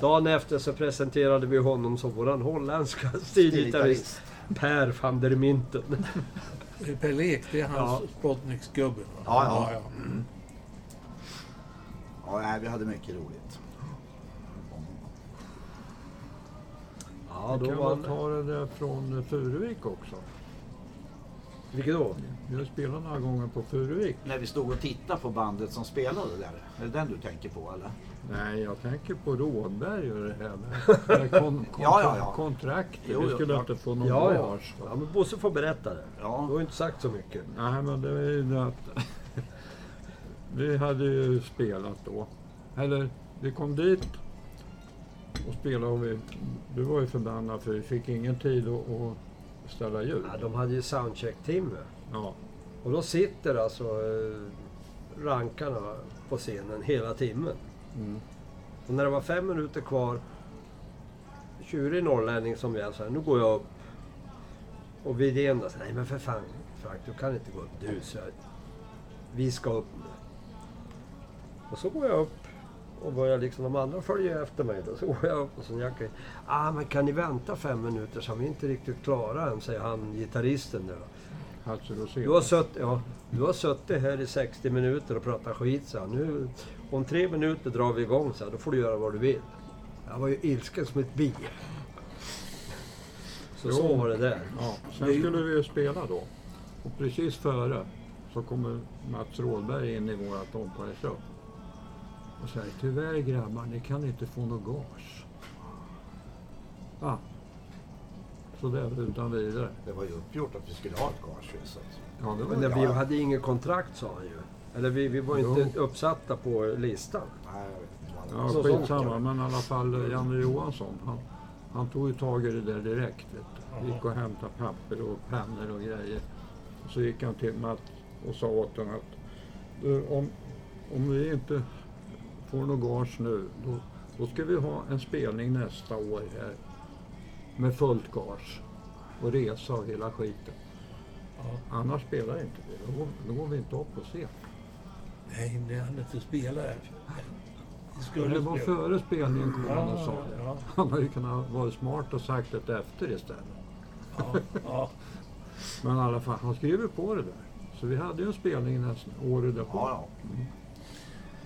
Dagen efter så presenterade vi honom som våran holländska stilgitarrist Per van der Minten. Pelle Ek, det är hans Ja. Spotniks-gubben. va? Ja, ja. Ja, nej, vi hade mycket roligt. Ja, då kan väl ta det där från Furuvik också. Vilket då? Vi har spelat några gånger på Furuvik. När vi stod och tittade på bandet som spelade där. Är det den du tänker på eller? Nej, jag tänker på Rådberg och det här med, kon, Ja, ja, ja. kontraktet. Jo, Vi jo, skulle ja. inte få någon Ja, ja. bars. då. ja men Bosse får berätta det. Ja. Du har inte sagt så mycket. Nej, men det är ju det att vi hade ju spelat då. Eller vi kom dit och spelade och vi, du var ju förbannad för vi fick ingen tid att, att ställa ljud. Ja, de hade ju soundcheck-timme. Ja, Och då sitter alltså eh, rankarna på scenen hela timmen. Mm. Och när det var fem minuter kvar, tjurig norrlänning som jag sa, nu går jag upp. Och Widén då, nej men för fan Frank, du kan inte gå upp. Du, så jag, vi ska upp nu. Och så går jag upp och börjar liksom de andra följa efter mig. Då så går jag upp och så jackar Ah, men kan ni vänta fem minuter så vi är inte riktigt klara än, säger han, gitarristen där. Rosén. Du har, sutt, ja, du har suttit här i 60 minuter och pratat skit, så han. nu Om tre minuter drar vi igång, så här, då får du göra vad du vill. Jag var ju ilsken som ett bi. Så så var det där. Ja, sen skulle vi ju spela då. Och precis före så kommer Mats Rådberg in i vårt omklädningsrum. Och säger tyvärr grabbar, ni kan inte få något gas. Ja. Så där utan vidare. Det var ju uppgjort att vi skulle ha ett att, Ja, det var Men det, vi hade inget kontrakt, sa han ju. Eller vi, vi var inte Jo. uppsatta på listan. nej, jag vet inte Ja, skitsamma. Men i alla fall Janne Johansson. Han, han tog ju tag i det där direkt. Vet du. Gick och hämtade papper och pennor och grejer. Och så gick han till Mats och sa åt honom att om, om vi inte får något gage nu då, då ska vi ha en spelning nästa år här med fullt gage och resa och hela skiten. Ja. Annars spelar inte vi. Då, går- då går vi inte upp på scen. Nej, ni hann inte spela här. Men det var spela. före spelningen kom han och sa det. ja, Han hade ju kunnat vara smart och sagt det efter istället. ja, ja. Men i alla fall, han skrev ju på det där. Så vi hade ju en spelning nästan året därpå. Ja,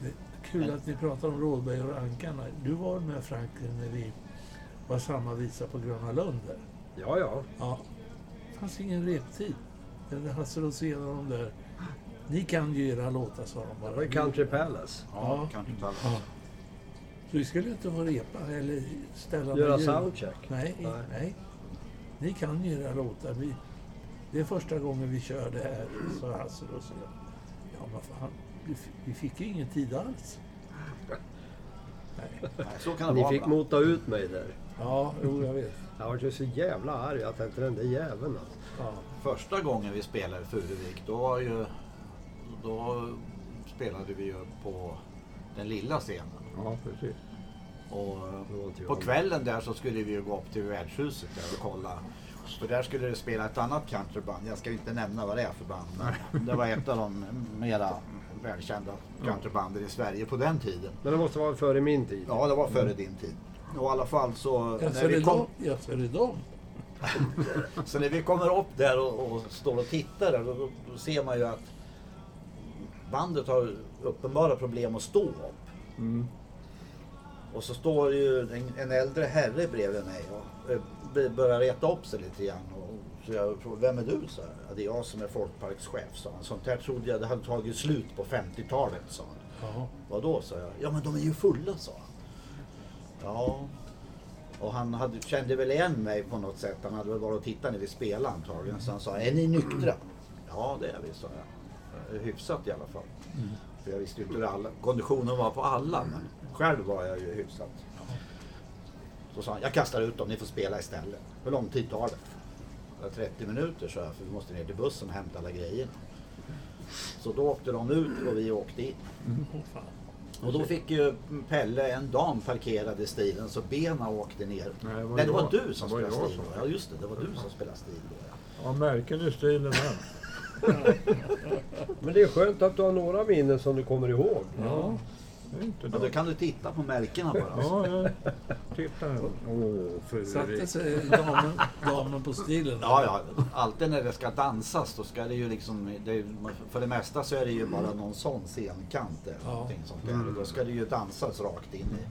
ja. Kul att ni pratar om Rådberg och Rankarna. Du var med Franklin när vi var samma visa på Gröna Lund där. Ja, ja. Ja. Det fanns ingen reptid. Hasse Rosén och de där. Ni kan ju era låtar, sa de Det bara. var i Country Palace. ja, inte alla. Ja. Så vi skulle inte få repa eller ställa Göra soundcheck. Nej, Nej. nej. Ni kan ju era låtar. Vi, det är första gången vi kör det här, sa Hasse Rosén. Ja, men fan. Vi, vi fick ju ingen tid alls. Nej. Nej, så kan det Ni vara. fick mota ut mig där. Ja, jo, jag vet. Jag var ju så jävla arg. Jag tänkte den där jäveln alltså. Ja. Första gången vi spelade i Furuvik, då var ju... Då spelade vi ju på den lilla scenen. Ja, precis. Och på kvällen där så skulle vi ju gå upp till värdshuset där och kolla. För där skulle det spela ett annat countryband. Jag ska inte nämna vad det är för band. Men det var ett av de mera välkända countrybanden i Sverige på den tiden. Men det måste vara före min tid. Ja, det var före din tid. Och i alla fall så... Ja, det kom. Ja, så dem. när vi kommer upp där och, och står och tittar där, då, då, då ser man ju att bandet har uppenbara problem att stå upp. Mm. Och så står ju en, en äldre herre bredvid mig och eh, börjar reta upp sig lite grann. Och, så jag frågade, vem är du? Så här, ja, det är jag som är folkparkschef, sa han. Sånt här trodde jag det hade tagit slut på 50-talet, sa han. Ja. Vadå, sa jag. Ja, men de är ju fulla, sa han. Ja. Och han hade, kände väl igen mig på något sätt. Han hade väl varit och tittat när vi spelade antagligen. Så han sa, är ni nyktra? Ja, det är vi, sa jag. Eh, Hyfsat i alla fall. För jag visste ju inte hur alla, konditionen var på alla, men själv var jag ju hyfsat. Så sa han, jag kastar ut dem, ni får spela istället. Hur lång tid tar det? "Ja, 30 minuter, sa jag, för vi måste ner till bussen och hämta alla grejer. Så då åkte de ut och vi åkte in. Fan. Och då fick ju Pelle en dam parkerad i stilen så benen åkte ner. Nej, var Nej, det var jag. du som spelade stil då. Ja, just det. Det var du som spelade stil då. Ja. Ja, märken i stilen där. Men det är skönt att du har några minnen som du kommer ihåg. Ja, det är inte Men då dumt. kan du titta på märkena bara. Ja, ja. Titta. Åh, Satte Furuvik. sig damen, damen på stilen. Ja, ja. Alltid när det ska dansas då ska det ju liksom, det är, för det mesta så är det ju bara någon sån scenkant eller Ja. någonting sånt där. Och då ska det ju dansas rakt in i.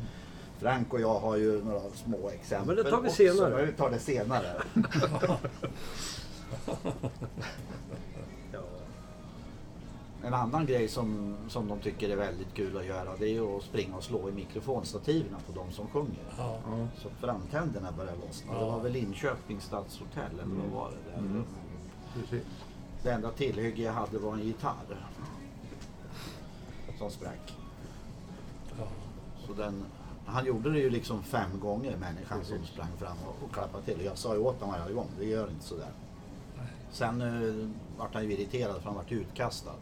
Frank och jag har ju några små exempel Men det tar vi också, senare. men Vi tar det senare. En annan grej som, som de tycker är väldigt kul att göra det är att springa och slå i mikrofonstativen på de som sjunger. Ja. Så framtänderna börjar lossna. Det Ja. var väl Linköpings stadshotell eller vad var det? Där? Mm. Precis. Det enda tillhygge jag hade var en gitarr. Som sprack. Ja. Så den, han gjorde det ju liksom fem gånger människan som sprang fram och, och klappade till. Jag sa ju åt honom varje gång, det gör inte sådär. Sen uh, vart han ju irriterad för han vart utkastad.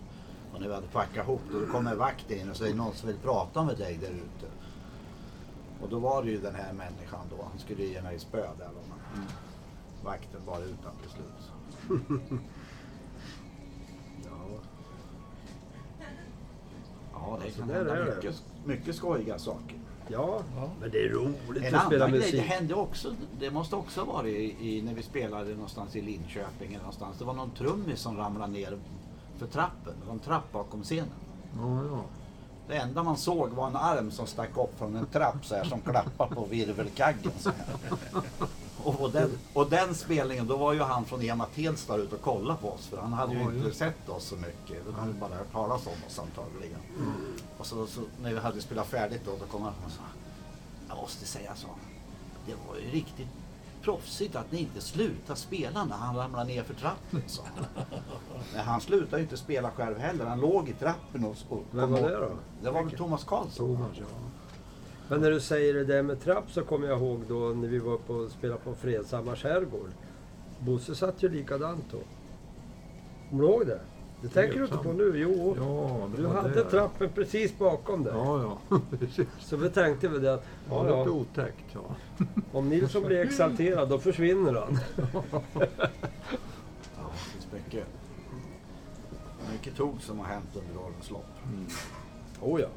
Och när vi hade packat ihop då, kommer vakten in och säger någon som vill prata med dig där ute. Och då var det ju den här människan då, han skulle ge mig spö där. Då, men Vakten var utan till slut. Ja. Ja, det kan hända är det. mycket, mycket skojiga saker. Ja, Ja. men det är roligt En att spela annan grej, det musik. hände också, det måste också ha varit i, i, när vi spelade någonstans i Linköping eller någonstans. Det var någon trummis som ramlade ner för trappen. Det var en trapp bakom scenen. Ja, ja. Det enda man såg var en arm som stack upp från en trapp så här, som klappar på virvelkaggen. Så här. Och, den, och den spelningen, då var ju han från Ema Tensta ute och kollade på oss. För han hade ju Ja, inte just. sett oss så mycket. Han hade bara hört talas om oss antagligen. Och så, så när vi hade spelat färdigt då, då kom han och sa Jag måste säga så. Det var ju riktigt proffsigt att ni inte slutade spela när han ramlade ner för trappen. Så. Men han slutade ju inte spela själv heller. Han låg i trappen och... och Vem var det då? Det var väl Thomas Karlsson. Thomas, ja. Men när du säger det där med trapp så kommer jag ihåg då när vi var på och spelade på Fredsamma skärgård. Bosse satt ju likadant då. Kommer du ihåg det? Det tänker du inte på nu? Jo. Ja, det Du hade det. trappen precis bakom dig. Ja, ja. Precis. Så vi tänkte väl det att Det ja, lite ja, otäckt. Ja. om Nilsson blir exalterad då försvinner han. Ja, det finns mycket. Mycket tog som har hänt under årens lopp. Oh ja.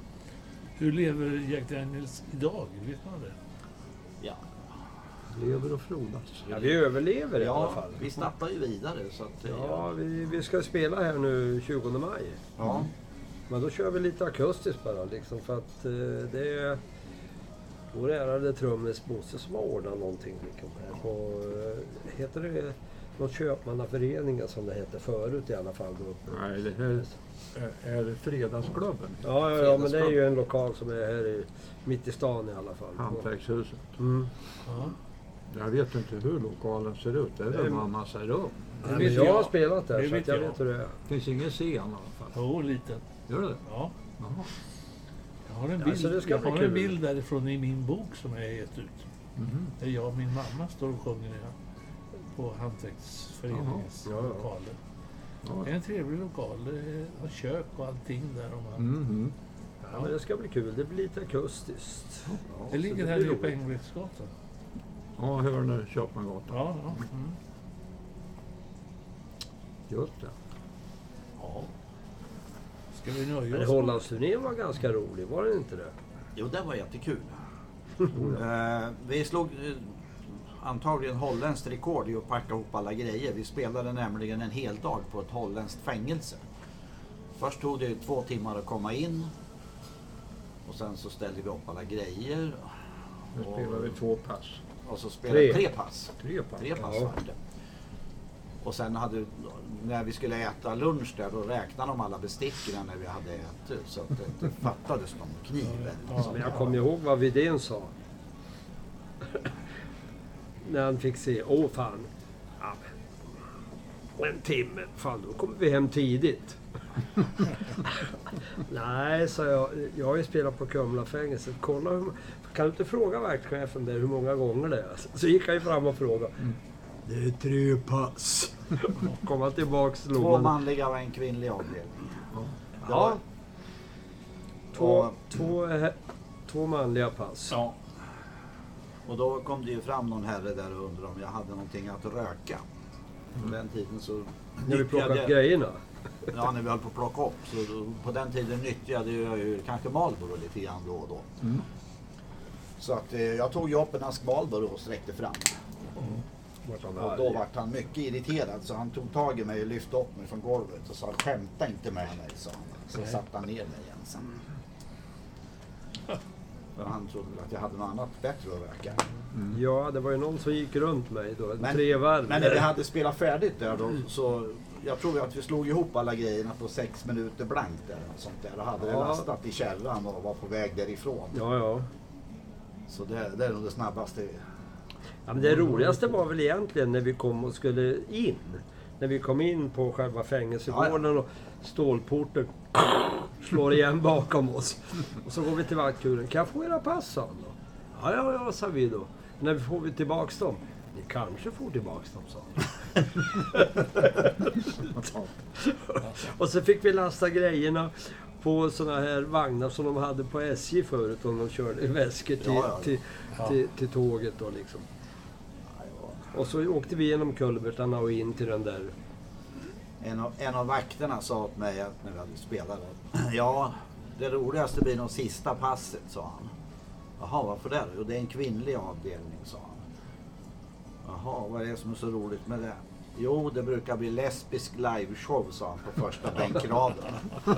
Hur lever Jack Daniels idag? Vet man det? Ja, Lever och frodas. ja vi överlever i alla ja fall. vi snappar ju vidare. Så att, eh, Ja, vi, vi ska spela här nu 20 maj. ja. Men då kör vi lite akustiskt bara liksom för att eh, det är vår ärade trummis Bosse som har ordnat någonting liksom här på, eh, heter det något köpmannaföreningen som det hette förut i alla fall då uppe. Nej, det här är, är Fredagsklubben. Ja, ja, ja, men det är ju en lokal som är här i, mitt i stan i alla fall. Hantverkshuset. Mm. Ja. Jag vet inte hur lokalen ser ut. Det är väl Mm. bara en massa rum. Ja, Det men jag jag. har spelat där Det så vet jag, jag. vet hur det är. Det finns ingen scen i alla fall. Jo, lite. Gör det? Ja. Jaha. Jag har en Ja, bild, ska jag har en bild därifrån i min bok som jag har gett ut. Mhm. Där jag och min mamma står och sjunger ja, på Hantverksföreningens. Ja, ja. lokaler. Ja. Det är en trevlig lokal. Det har kök och allting där. Och man, Mhm. Ja, men det ska bli kul. Det blir lite akustiskt. Ja, Det ligger här nere på. Engelbrektsgatan. Ja, Hörner Köpmangatan. Ja, ja. Mm. Just det. ja. Ska vi nöja Men oss? Hollandsturnén var ganska rolig, var den inte det? Jo, det var jättekul. Eh, vi slog eh, antagligen holländskt rekord i att packa ihop alla grejer. Vi spelade nämligen en hel dag på ett holländskt fängelse. Först tog det två timmar att komma in. Och sen så ställde vi upp alla grejer. Nu spelar vi två pass. Och så spelade Tre. tre pass. Tre pass. Tre pass Ja. var det. Och sen hade, när vi skulle äta lunch där, då räknade de alla besticken när vi hade ätit. Så att det inte fattades någon kniv. så. Men jag kommer ihåg vad Widén sa. När han fick se, åh fan. Ja, en timme, fan då kommer vi hem tidigt. Nej, sa jag. Jag har ju spelat på Kumlafängelset. Kolla hur, kan du inte fråga vaktchefen där hur många gånger det är? Så gick han ju fram och frågade. Det är tre pass. Kom han tillbaks slog Två manliga och en kvinnlig avdelning. Ja. Två, Och- två, eh, två manliga pass. Ja. Och då kom det ju fram någon herre där och undrade om jag hade någonting att röka. På den tiden så... När vi plockade grejerna. Ja, när vi höll på att plocka upp. Så då, på den tiden nyttjade jag ju kanske Marlboro lite grann då och då. Mm. Så att eh, jag tog ju upp en ask Marlboro och sträckte fram. Och då vart han mycket irriterad så han tog tag i mig och lyfte upp mig från golvet och sa skämta inte med mig, sa han. Så Nej. satte han ner mig igen sen. För han trodde väl att jag hade något annat bättre att röka. Ja, det var ju någon som gick runt mig då. Men- tre varv. Men när vi hade spelat färdigt där då så jag tror att vi slog ihop alla grejerna på sex minuter blankt där och sånt där och hade det Ja. lastat i kärran och var på väg därifrån. Ja, ja. Så det, det är nog det snabbaste. ja men det roligaste var väl egentligen när vi kom och skulle in. När vi kom in på själva fängelsegården och stålporten slår igen bakom oss. Och så går vi till vaktkuren. Kan jag få era pass? sa han då. Ja, ja, ja, sa vi då. När får vi tillbaks dem? Ni kanske får tillbaks dem, sa han. Och så fick vi lasta grejerna på såna här vagnar som de hade på SJ förut om de körde väskor till, Ja, ja. till, till, till tåget. Då liksom. Och så åkte vi genom kulvertarna och in till den där. En av, en av vakterna sa åt mig att när vi hade spelat där, Ja, det roligaste blir nog sista passet, sa han. Jaha, varför det? Jo, det är en kvinnlig avdelning, sa han. Jaha, vad är det som är så roligt med det? Jo, det brukar bli lesbisk liveshow, sa han på första bänkraden.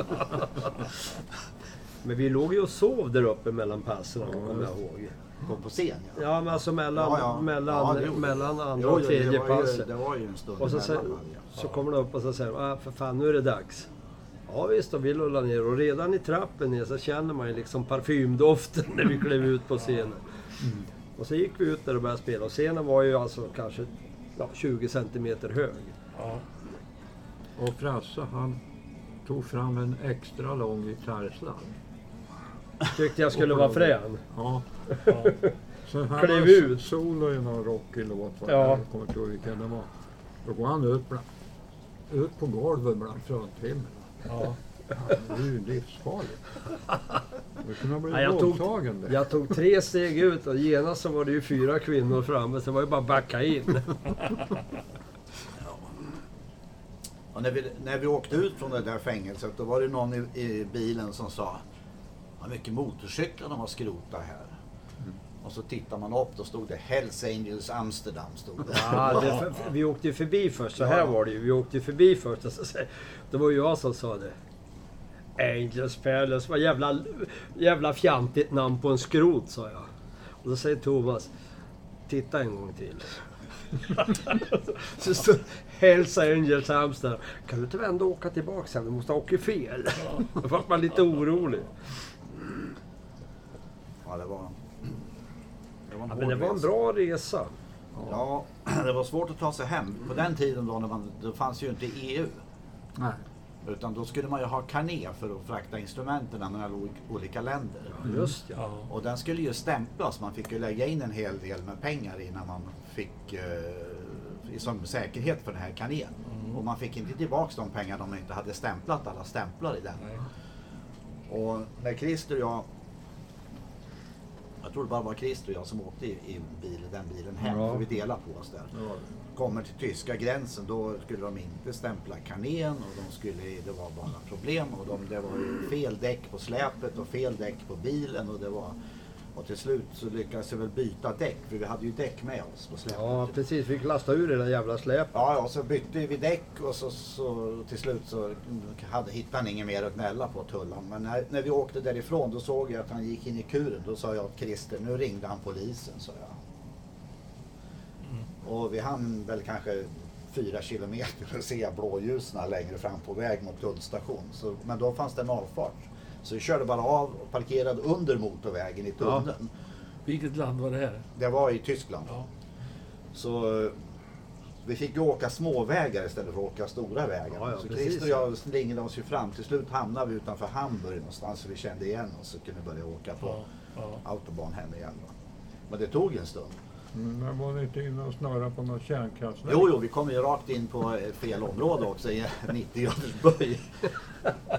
Men vi låg ju och sov där uppe mellan passen, kommer jag ihåg. På, på scen, ja. Ja, men alltså mellan, Ja, ja. mellan, Ja, mellan andra Jo, och tredje passet. Det var ju en stund Och så, ja. så kommer de upp och så säger ah, för fan nu är det dags. Ja visst, och vi lullar ner och redan i trappen ner så känner man ju liksom parfymdoften när vi klev ut på scenen. Och så gick vi ut där och började spela och scenen var ju alltså kanske ja, 20 centimeter hög. Ja. Och Frasse han tog fram en extra lång gitarrsladd. Tyckte jag skulle vara frän. Ja. Ja. Så han Klev ut. solo i någon rockig låt. vad Ja. Jag kommer inte ihåg vilken det var. Då går han ut, bland, ut på golvet bland fruntimmerna. Ja. Det är ju livsfarligt. Det kunde ha Nej, blivit jag tog- våldtagen. Jag tog tre steg ut och genast så var det ju fyra kvinnor framme så det var ju bara att backa in. Och när vi, när vi åkte ut från det där fängelset då var det någon i, i bilen som sa Vad mycket motorcyklar de har skrotat här. Och så tittar man upp, då stod det Hells Angels Amsterdam. Stod det. Ja, det, för, vi åkte ju förbi först, så här var det ju. Vi åkte ju förbi först och så, så, det var ju jag som sa det. Angels Palace, vad jävla, jävla fjantigt namn på en skrot, sa jag. Och då säger Thomas, titta en gång till. så står Hells Angels Amsterdam. Kan du inte vända och åka tillbaka sen? Du måste ha åkt fel. Då var man lite orolig. Ja, det var, det var en Ja, men det var en bra resa. Ja, det var svårt att ta sig hem. På den tiden då, när man, då fanns ju inte EU. Nej. Utan då skulle man ju ha kané för att frakta instrumenten mellan ol- olika länder. Just ja. Ja. Och den skulle ju stämplas. Man fick ju lägga in en hel del med pengar innan man fick eh, som säkerhet för den här kanén. Mm. Och man fick inte tillbaks de pengarna om man inte hade stämplat alla stämplar i den. Nej. Och när Christer och jag jag tror det bara var Christer och jag som åkte i, i bil, den bilen hem, Ja. för vi delade på oss där. Ja. Kommer till tyska gränsen, då skulle de inte stämpla kanén och de skulle, det var bara problem. Och de, det var ju fel däck på släpet och fel däck på bilen. Och, det var, och till slut så lyckades vi väl byta däck, för vi hade ju däck med oss på släpet. Ja, precis. Vi fick lasta ur det där jävla släpet. Ja, och så bytte vi däck och så, så till slut så hade, hittade han inget mer att gnälla på tullan. Men när, när vi åkte därifrån då såg jag att han gick in i kuren. Då sa jag till Christer, nu ringde han polisen, sa jag. Och vi hann väl kanske fyra kilometer och se blåljusen längre fram på väg mot tullstation. Så, men då fanns det en avfart. Så vi körde bara av och parkerade under motorvägen i tunneln. Vilket land var det här? Det var i Tyskland. Ja. Så eh, vi fick ju åka småvägar istället för att åka stora vägar. Ja, ja, så precis. Christer och jag slingrade oss ju fram. Till slut hamnade vi utanför Hamburg någonstans så vi kände igen oss och kunde börja åka på Ja. Ja. autobahn hem igen. Men det tog en stund. Mm, Men var det inte inne och snurra på något kärnkraftverk? Jo, jo, vi kom ju rakt in på eh, fel område också i 90 graders böj.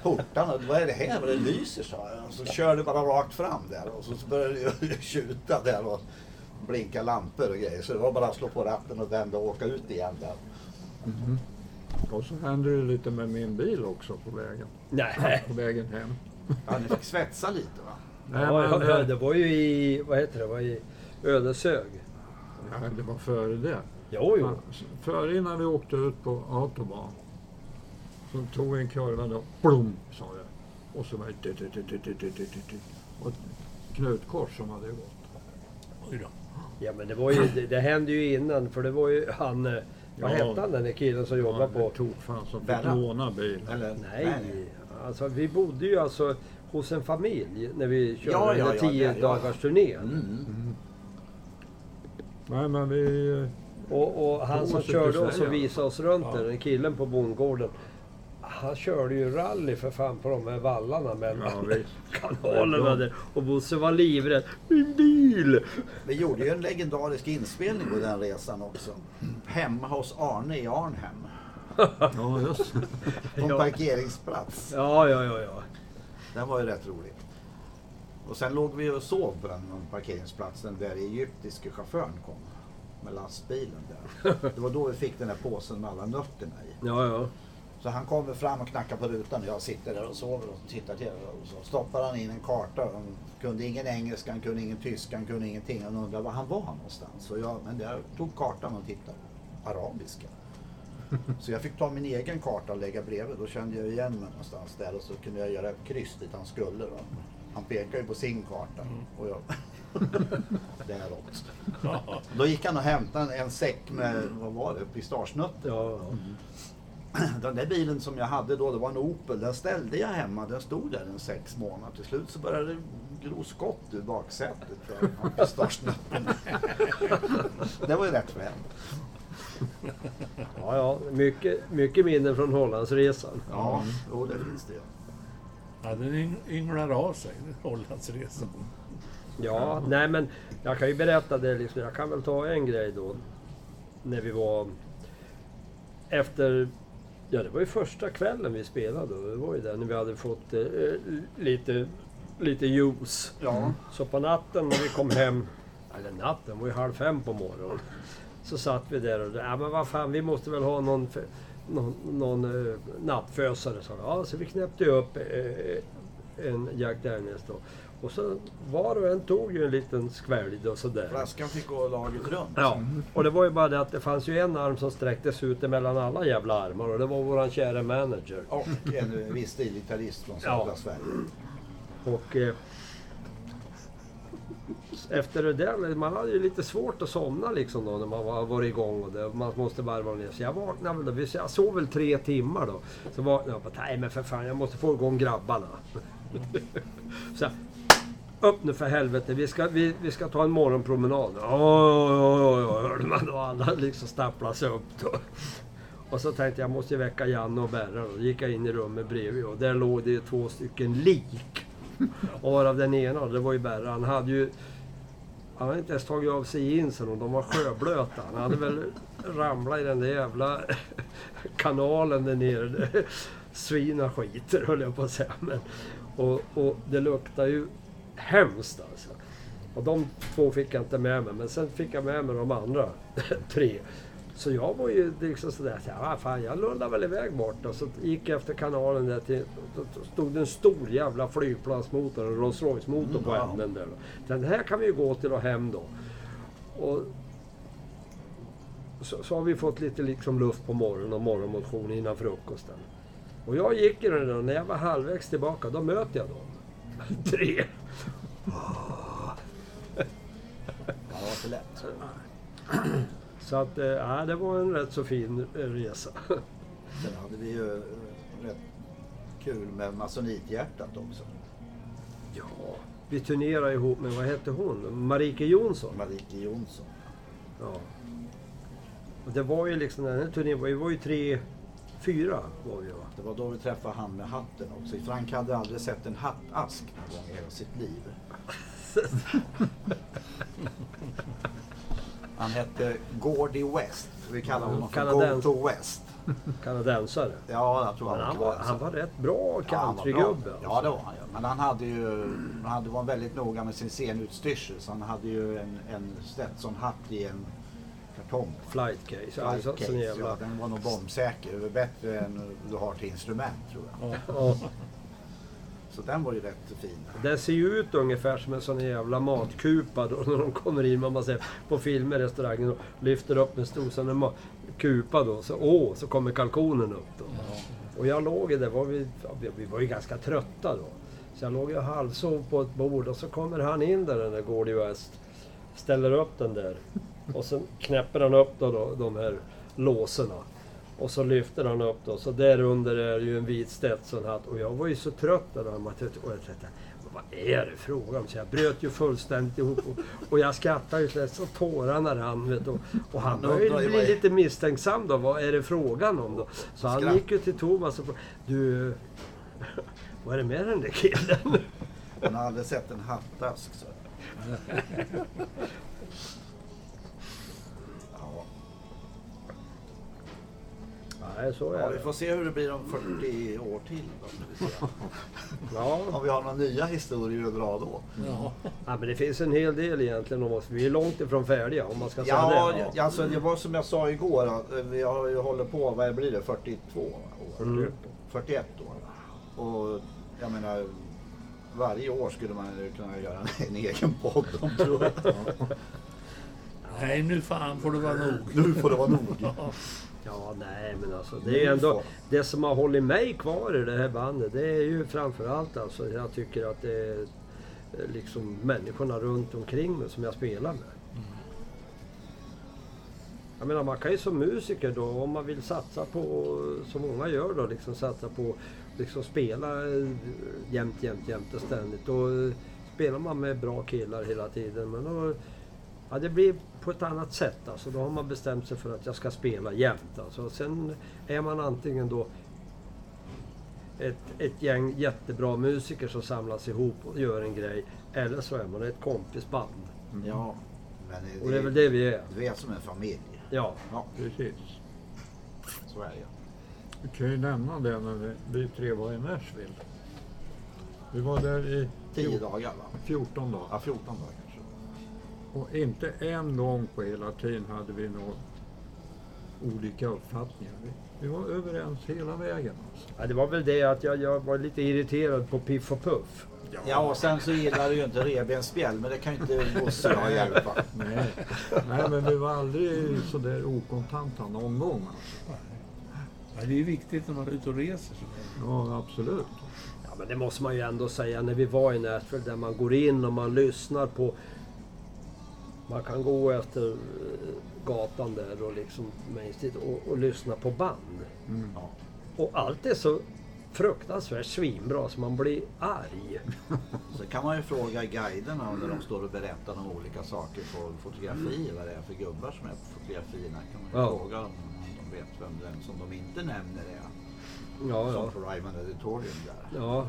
Portarna, vad är det här? Vad det lyser sa jag. Och så körde bara rakt fram där och så började det tjuta där och blinka lampor och grejer. Så det var bara att slå på ratten och vända och åka ut igen där. Mhm. Och så hände det lite med min bil också på vägen, Nej. på vägen hem. Ja, ni fick svetsa lite va? Nej, Ja, men, ja, eh, det var ju i, vad heter det, var i Ödeshög. Nej, det var före det. Jo, jo. Ja, Före innan vi åkte ut på autobahn så tog vi en kurva då, blom sa det. Och så var det dit, dit, dit, dit, dit, dit, dit, dit. Och ett knutkors som hade gått. Oj då. Ja, men det var ju, det, det hände ju innan, för det var ju han, eh, vad Ja. hette han den där killen som jobbade Ja, på? det tog fan som fick Berra. låna bilen. Eller? Nej, alltså vi bodde ju alltså hos en familj när vi körde Ja, den ja, där ja, tio ja, ja. dagars turnén. Mm. Nej men vi... Och, och han som körde oss och visade oss runt Ja. där, den killen på bondgården. Han körde ju rally för fan på de här vallarna mellan Ja, kanalerna där. Och Bosse var livrädd. Min bil! Vi gjorde ju en legendarisk inspelning på den resan också. Hemma hos Arne i Arnhem. Ja just. På en parkeringsplats. Ja, ja, ja, ja. Den var ju rätt rolig. Och sen låg vi och sov på den parkeringsplatsen där egyptiske chauffören kom. Med lastbilen där. Det var då vi fick den här påsen med alla nötterna i. Ja, ja. Så han kommer fram och knackar på rutan och jag sitter där och sover och tittar till. Och så stoppar han in en karta. Han kunde ingen engelska, han kunde ingen tyska, han kunde ingenting. Han undrade var han var någonstans. Så jag, men jag tog kartan och tittade. Arabiska. Så jag fick ta min egen karta och lägga bredvid. Då kände jag igen mig någonstans där och så kunde jag göra ett kryss dit han skulle. Då. Han pekar ju på sin karta. Och jag... Däråt. Då gick han och hämtade en, en säck med, vad var det, pistagenötter. Ja, Den där bilen som jag hade då, det var en Opel. Den ställde jag hemma. Den stod där en sex månader. Till slut så började det gro skott ur baksätet. för pistagenötterna. Det var ju rätt fränt. ja, ja. Mycket, mycket minnen från Hollandsresan. Ja, jo, det finns det. Ja, den yng- ynglar av sig, Hollandsresan. Ja, nej men jag kan ju berätta det liksom. Jag kan väl ta en grej då. När vi var efter... Ja, det var ju första kvällen vi spelade. Det var ju där när vi hade fått eh, lite, lite juice. Ja. Så på natten när vi kom hem, eller natten, det var ju halv fem på morgonen. Så satt vi där och ja men vad fan vi måste väl ha någon, f- någon, någon uh, nattfösare. Så, ja, så vi knäppte upp eh, en Jack Daniels då. Och så var och en tog ju en liten skvälj och sådär. Flaskan fick gå laget runt. Ja, och det var ju bara det att det fanns ju en arm som sträcktes ut emellan alla jävla armar och det var våran kära manager. Och en viss stilgitarrist från södra Ja. Sverige. Och eh, efter det där, man hade ju lite svårt att somna liksom då när man var, var igång och det, man måste varva ner. Så jag vaknade väl, då, vi- jag sov väl tre timmar då. Så vaknade jag och bara, nej men för fan jag måste få igång grabbarna. så jag, upp nu för helvete, vi ska, vi, vi ska ta en morgonpromenad. Oj, oj, oj, oj, hörde man då. alla liksom stapplade sig upp då. Och så tänkte jag, jag måste ju väcka Janne och Berra. Då gick jag in i rummet bredvid och där låg det två stycken lik. Och varav den ena, det var ju Berra, han hade ju... Han hade inte ens tagit av sig jeansen och de var sjöblöta. Han hade väl ramlat i den där jävla kanalen där nere. Svina skiter höll jag på att säga. Men, och, och det luktar ju hemskt alltså. Och de två fick jag inte med mig, men sen fick jag med mig de andra tre. Så jag var ju liksom sådär, så här, ah, fan jag lullade väl iväg bort och så gick jag efter kanalen där till, då stod det en stor jävla flygplansmotor, en Rolls Royce-motor på Ja. änden där. Den här kan vi ju gå till och hem då. Och så, så har vi fått lite liksom luft på morgonen och morgonmotion innan frukosten. Och jag gick i den där, och när jag var halvvägs tillbaka, då möter jag dem. Tre. Ja, det var inte lätt. Så att, ja, det var en rätt så fin eh, resa. Sen hade vi ju eh, rätt kul med Masonithjärtat också. Ja, vi turnerade ihop med, vad hette hon? Marike Jonsson. Marike Jonsson. Ja. Och det var ju liksom, den här turnén, vi var ju tre, fyra var vi va? Det var då vi träffade han med hatten också. Frank hade aldrig sett en hattask någon gång i hela sitt liv. Han hette Gordy West. Vi kallar honom för Kanadens. Go to West. Kanadensare. Ja, jag tror han, han var, han var rätt bra Ja, countrygubbe. bra. alltså. Ja, det var han ju. Men han hade ju, han hade, var väldigt noga med sin scenutstyrsel. Så han hade ju en, en Stetson-hatt i en kartong. Flight case. Ja, så, Flight case, jävla... ja, den var nog bombsäker. Bättre än du har till instrument tror jag. Ja. Så den var ju rätt fin. Den ser ju ut ungefär som en sån jävla matkupa då när de kommer in. Man ser på filmer i restaurangen och lyfter upp en stor sån kupa då. Så, åh, så kommer kalkonen upp då. Och jag låg där, var vi, vi- var ju ganska trötta då. Så jag låg ju halvsov på ett bord och så kommer han in där den där Gordy West. Ställer upp den där. Och så knäpper han upp då, då de här låserna. Och så lyfter han upp då, så där under är ju en vit Stetson-hatt. Och jag var ju så trött där. Tänkte, och jag tänkte, vad är det frågan om? Så jag bröt ju fullständigt ihop. Och, och jag skrattade ju så, så tårarna rann. Vet, och, och han började bli vad är- lite misstänksam då. Vad är det frågan om då? Så han gick ju till Thomas och frågade, du... Vad är det med den där killen? Han har aldrig sett en hattask. Så. Nej, så Ja, är vi det. får se hur det blir om 40 år till. Då, vi. Ja. Om vi har några nya historier att dra då. Ja. ja, men det finns en hel del egentligen om oss. Vi är långt ifrån färdiga om man ska säga Ja, det. ja. Alltså, det var som jag sa igår. att Vi har ju hållit på, vad blir det, 42 år? Mm. 41 år. Och jag menar, varje år skulle man kunna göra en egen podd om tror jag. Nej, nu fan får det vara nog. Nu får det vara nog. Ja, nej men alltså det är ändå det som har hållit mig kvar i det här bandet. Det är ju framförallt alltså jag tycker att det är eh, liksom människorna runt omkring mig som jag spelar med. Jag menar man kan ju som musiker då om man vill satsa på, som många gör då, liksom satsa på liksom spela eh, jämt, jämt, jämt och ständigt. Då eh, spelar man med bra killar hela tiden. Men då, ja, det blir på ett annat sätt alltså. Då har man bestämt sig för att jag ska spela jämt. Alltså. Sen är man antingen då ett, ett gäng jättebra musiker som samlas ihop och gör en grej. Eller så är man ett kompisband. Ja, men det, Och det är väl det vi är. Vi är som en familj. Ja. Ja, Precis. så är det. Vi kan ju nämna det när vi, vi tre var i Nashville. Vi var där i 10 fjor- dagar va? 14 dagar. Ja, 14 dagar. Och inte en gång på hela tiden hade vi några olika uppfattningar. Vi, vi var överens hela vägen. Alltså. ja. Det var väl det att jag, jag var lite irriterad på Piff och Puff. Ja, och sen så gillar du ju inte revbensspjäll, men det kan ju inte Bosse ha hjälpa. Nej. Nej, men vi var aldrig sådär okontanta någon gång. Alltså. Ja, det är viktigt när man är ute och reser. Så. Ja, absolut. Ja, men det måste man ju ändå säga när vi var i Nashville där man går in och man lyssnar på... Man kan gå efter eh, gatan där och liksom Main Street och, och lyssna på band. Mm. Ja. Och allt är så fruktansvärt svinbra så man blir arg. Så kan man ju fråga guiderna när de står och berättar om olika saker på fotografier, vad det är för gubbar som är på fotografierna. Kan man ju Ja. fråga dem om de vet vem den som de inte nämner är. Ja, Som ja. på Ryman Editorium där. Ja.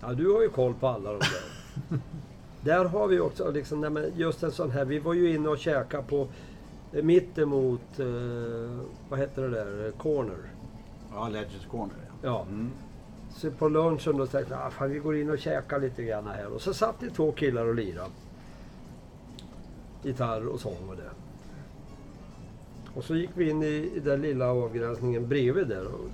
Ja, du har ju koll på alla de där. Där har vi också liksom, just en sån här, vi var ju inne och käkade på eh, mittemot, eh, vad heter det där, Eh, Corner. Ja, Legends Corner ja. Ja. Mm. Så på lunchen då tänkte jag, ah, fan, vi går in och käkar lite grann här. Och så satt det två killar och lirade. Gitarr och sång och det. Och så gick vi in i, i den lilla avgränsningen bredvid där. Och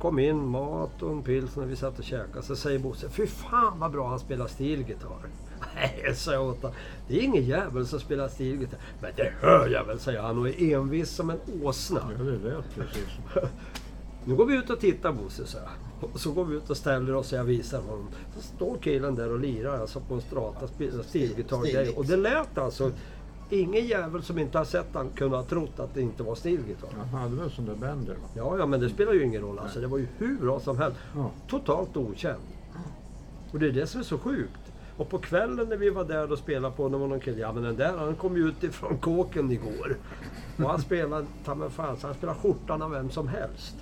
kom in, mat och en pilsner. Vi satt och käkade. Så säger Bosse, fy fan vad bra han spelar stilgitarr. Nej, sa jag åt honom. Det är ingen jävel som spelar stilgitarr. Men det hör jag väl, säger han och är envis som en åsna. Ja, det lät precis. Nu går vi ut och tittar Bosse, så Och så går vi ut och ställer oss och jag visar honom. Så står killen där och lirar alltså på en strata spelar stilgitarr. Stil- Och det lät alltså... Ingen jävel som inte har sett han kunde ha trott att det inte var stilgitarr. Han hade väl sån där Bender va? Ja, ja, men det spelar ju ingen roll. Alltså, det var ju hur bra som helst. Ja. Totalt okänd. Och det är det som är så sjukt. Och på kvällen när vi var där och spelade på, det var någon kille, ja men den där han kom ju ut ifrån kåken igår. Och han spelade, ta mig fan, han spelade skjortan av vem som helst.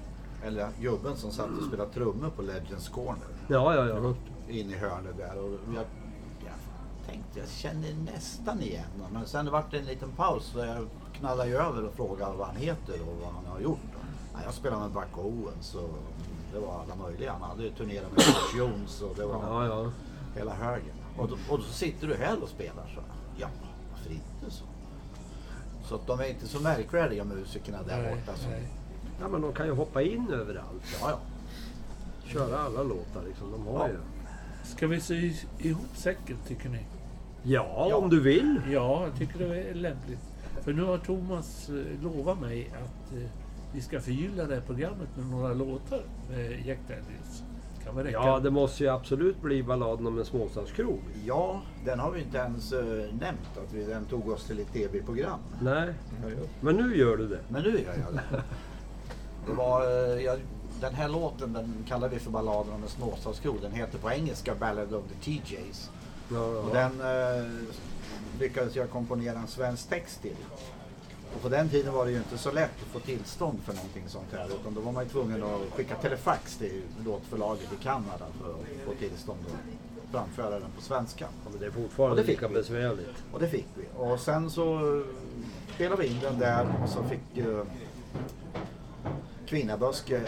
Eller gubben som satt och spelade trummor på Legends Corner. Ja, ja, ja. In i hörnet där. Och jag tänkte, jag känner nästan igen honom. Men sen det vart en liten paus så jag knallade ju över och frågade vad han heter och vad han har gjort. Ja, jag spelar med Buck Owens och det var alla möjliga. Han hade ju turnerat med George Jones och det var Ja, ja. hela högen. Och då, och då sitter du här och spelar så. Ja, varför inte så? Så att de är inte så märkvärdiga musikerna där Nej, borta. Som, nej. Ja, men de kan ju hoppa in överallt. ja, ja. Köra alla låtar liksom. De har Ja. ju. Ska vi sy ihop säcken, tycker ni? Ja, Ja. om du vill. Ja, jag tycker det är lämpligt. För nu har Thomas eh, lovat mig att eh, vi ska förgylla det här programmet med några låtar med Jack Daniels. Kan väl räcka? Ja, det måste ju absolut bli balladen om en småstadskrog. ja, den har vi inte ens uh, nämnt. Att vi, den tog oss till ett tv-program. Nej, Ja, just. men nu gör du det. Men nu gör jag det. det var, eh, jag, den här låten den kallar vi för balladen om en småstadskrog. Den heter på engelska Ballad of the TJs. Ja, Och den eh, lyckades jag komponera en svensk text till. Och på den tiden var det ju inte så lätt att få tillstånd för någonting sånt här. Utan då var man ju tvungen att skicka telefax till låtförlaget i Kanada för att få tillstånd att framföra den på svenska. Men det är fortfarande Och det lika besvärligt. Och det fick vi. Och sen så spelade vi in den där och så fick eh, Kvinnaböske.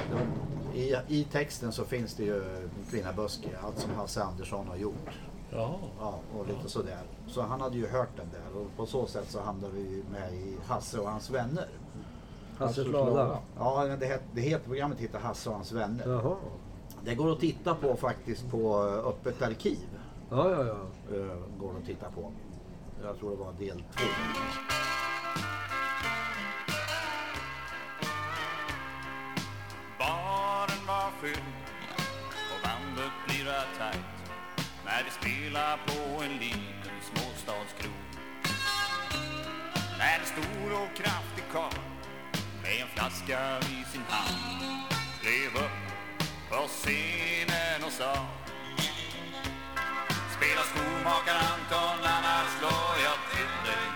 I, I texten så finns det ju Kvinnaböske, allt som Hasse Andersson har gjort. Ja. Ja, och lite sådär. Så han hade ju hört den där och på så sätt så hamnade vi med i Hasse och hans vänner. Hasses lada. Ja, det, het, det heter programmet heter Hasse och hans vänner. Jaha. Det går att titta på faktiskt på eh, Öppet arkiv. Ja, ja, ja. eh, går att titta på. Jag tror det var del två. Baren var fylld och bandet lirade tajt när vi spelar på en liten småstadskrog. När en stor och kraftig karl med en flaska i sin hand klev upp på scenen och sa Spela skomakar–Anton annars slår jag till dig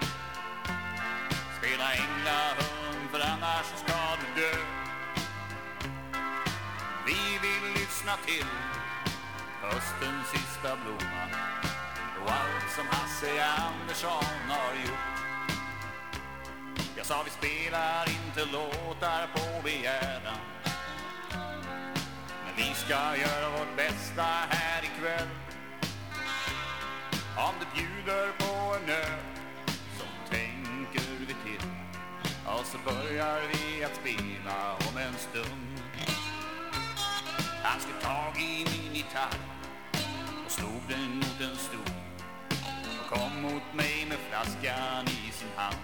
Spela änglahund, för annars så ska du dö vi vill lyssna till höstens sista blomma och allt som Hasse Andersson har gjort. Jag sa vi spelar inte låtar på begäran men vi ska göra vårt bästa här ikväll. Om du bjuder på en öl så tänker vi till och så börjar vi att spela om en stund. Han ska tag i min gitarr och slog den mot en stol och kom mot mig med flaskan i sin hand.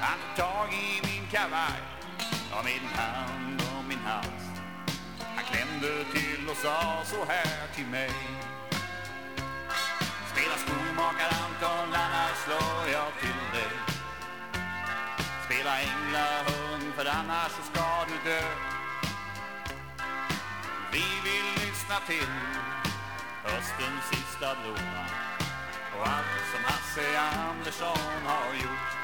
Han tog tag i min kavaj och min hand om min hals. Han klämde till och sa så här till mig. Spela skomakar-Anton, annars slår jag till dig. Spela änglahund, för annars så ska du dö. Vi vill vakna till höstens sista blomma och allt som Hasse Andersson har gjort.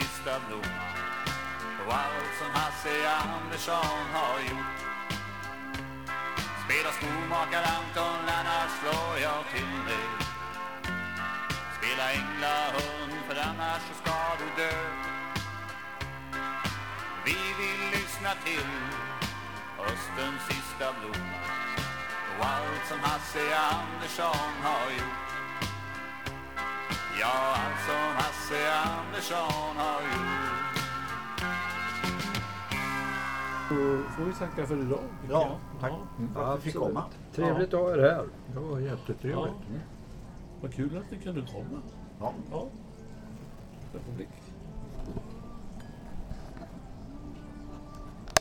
Sista blomma och allt som Hasse Andersson har gjort. Spela skomakar–Anton annars slår jag till dig Spela änglahund, för annars så ska du dö. Vi vill lyssna till höstens sista blomma och allt som Hasse Andersson har gjort. Ja, allt som Hasse Andersson har gjort Då får vi tacka för idag. Ja, jag. tack. Ja. För att du fick komma. Trevligt att ha er här. Det var jättetrevligt. Ja. Vad kul att ni kunde komma. Ja. Ja. Republik.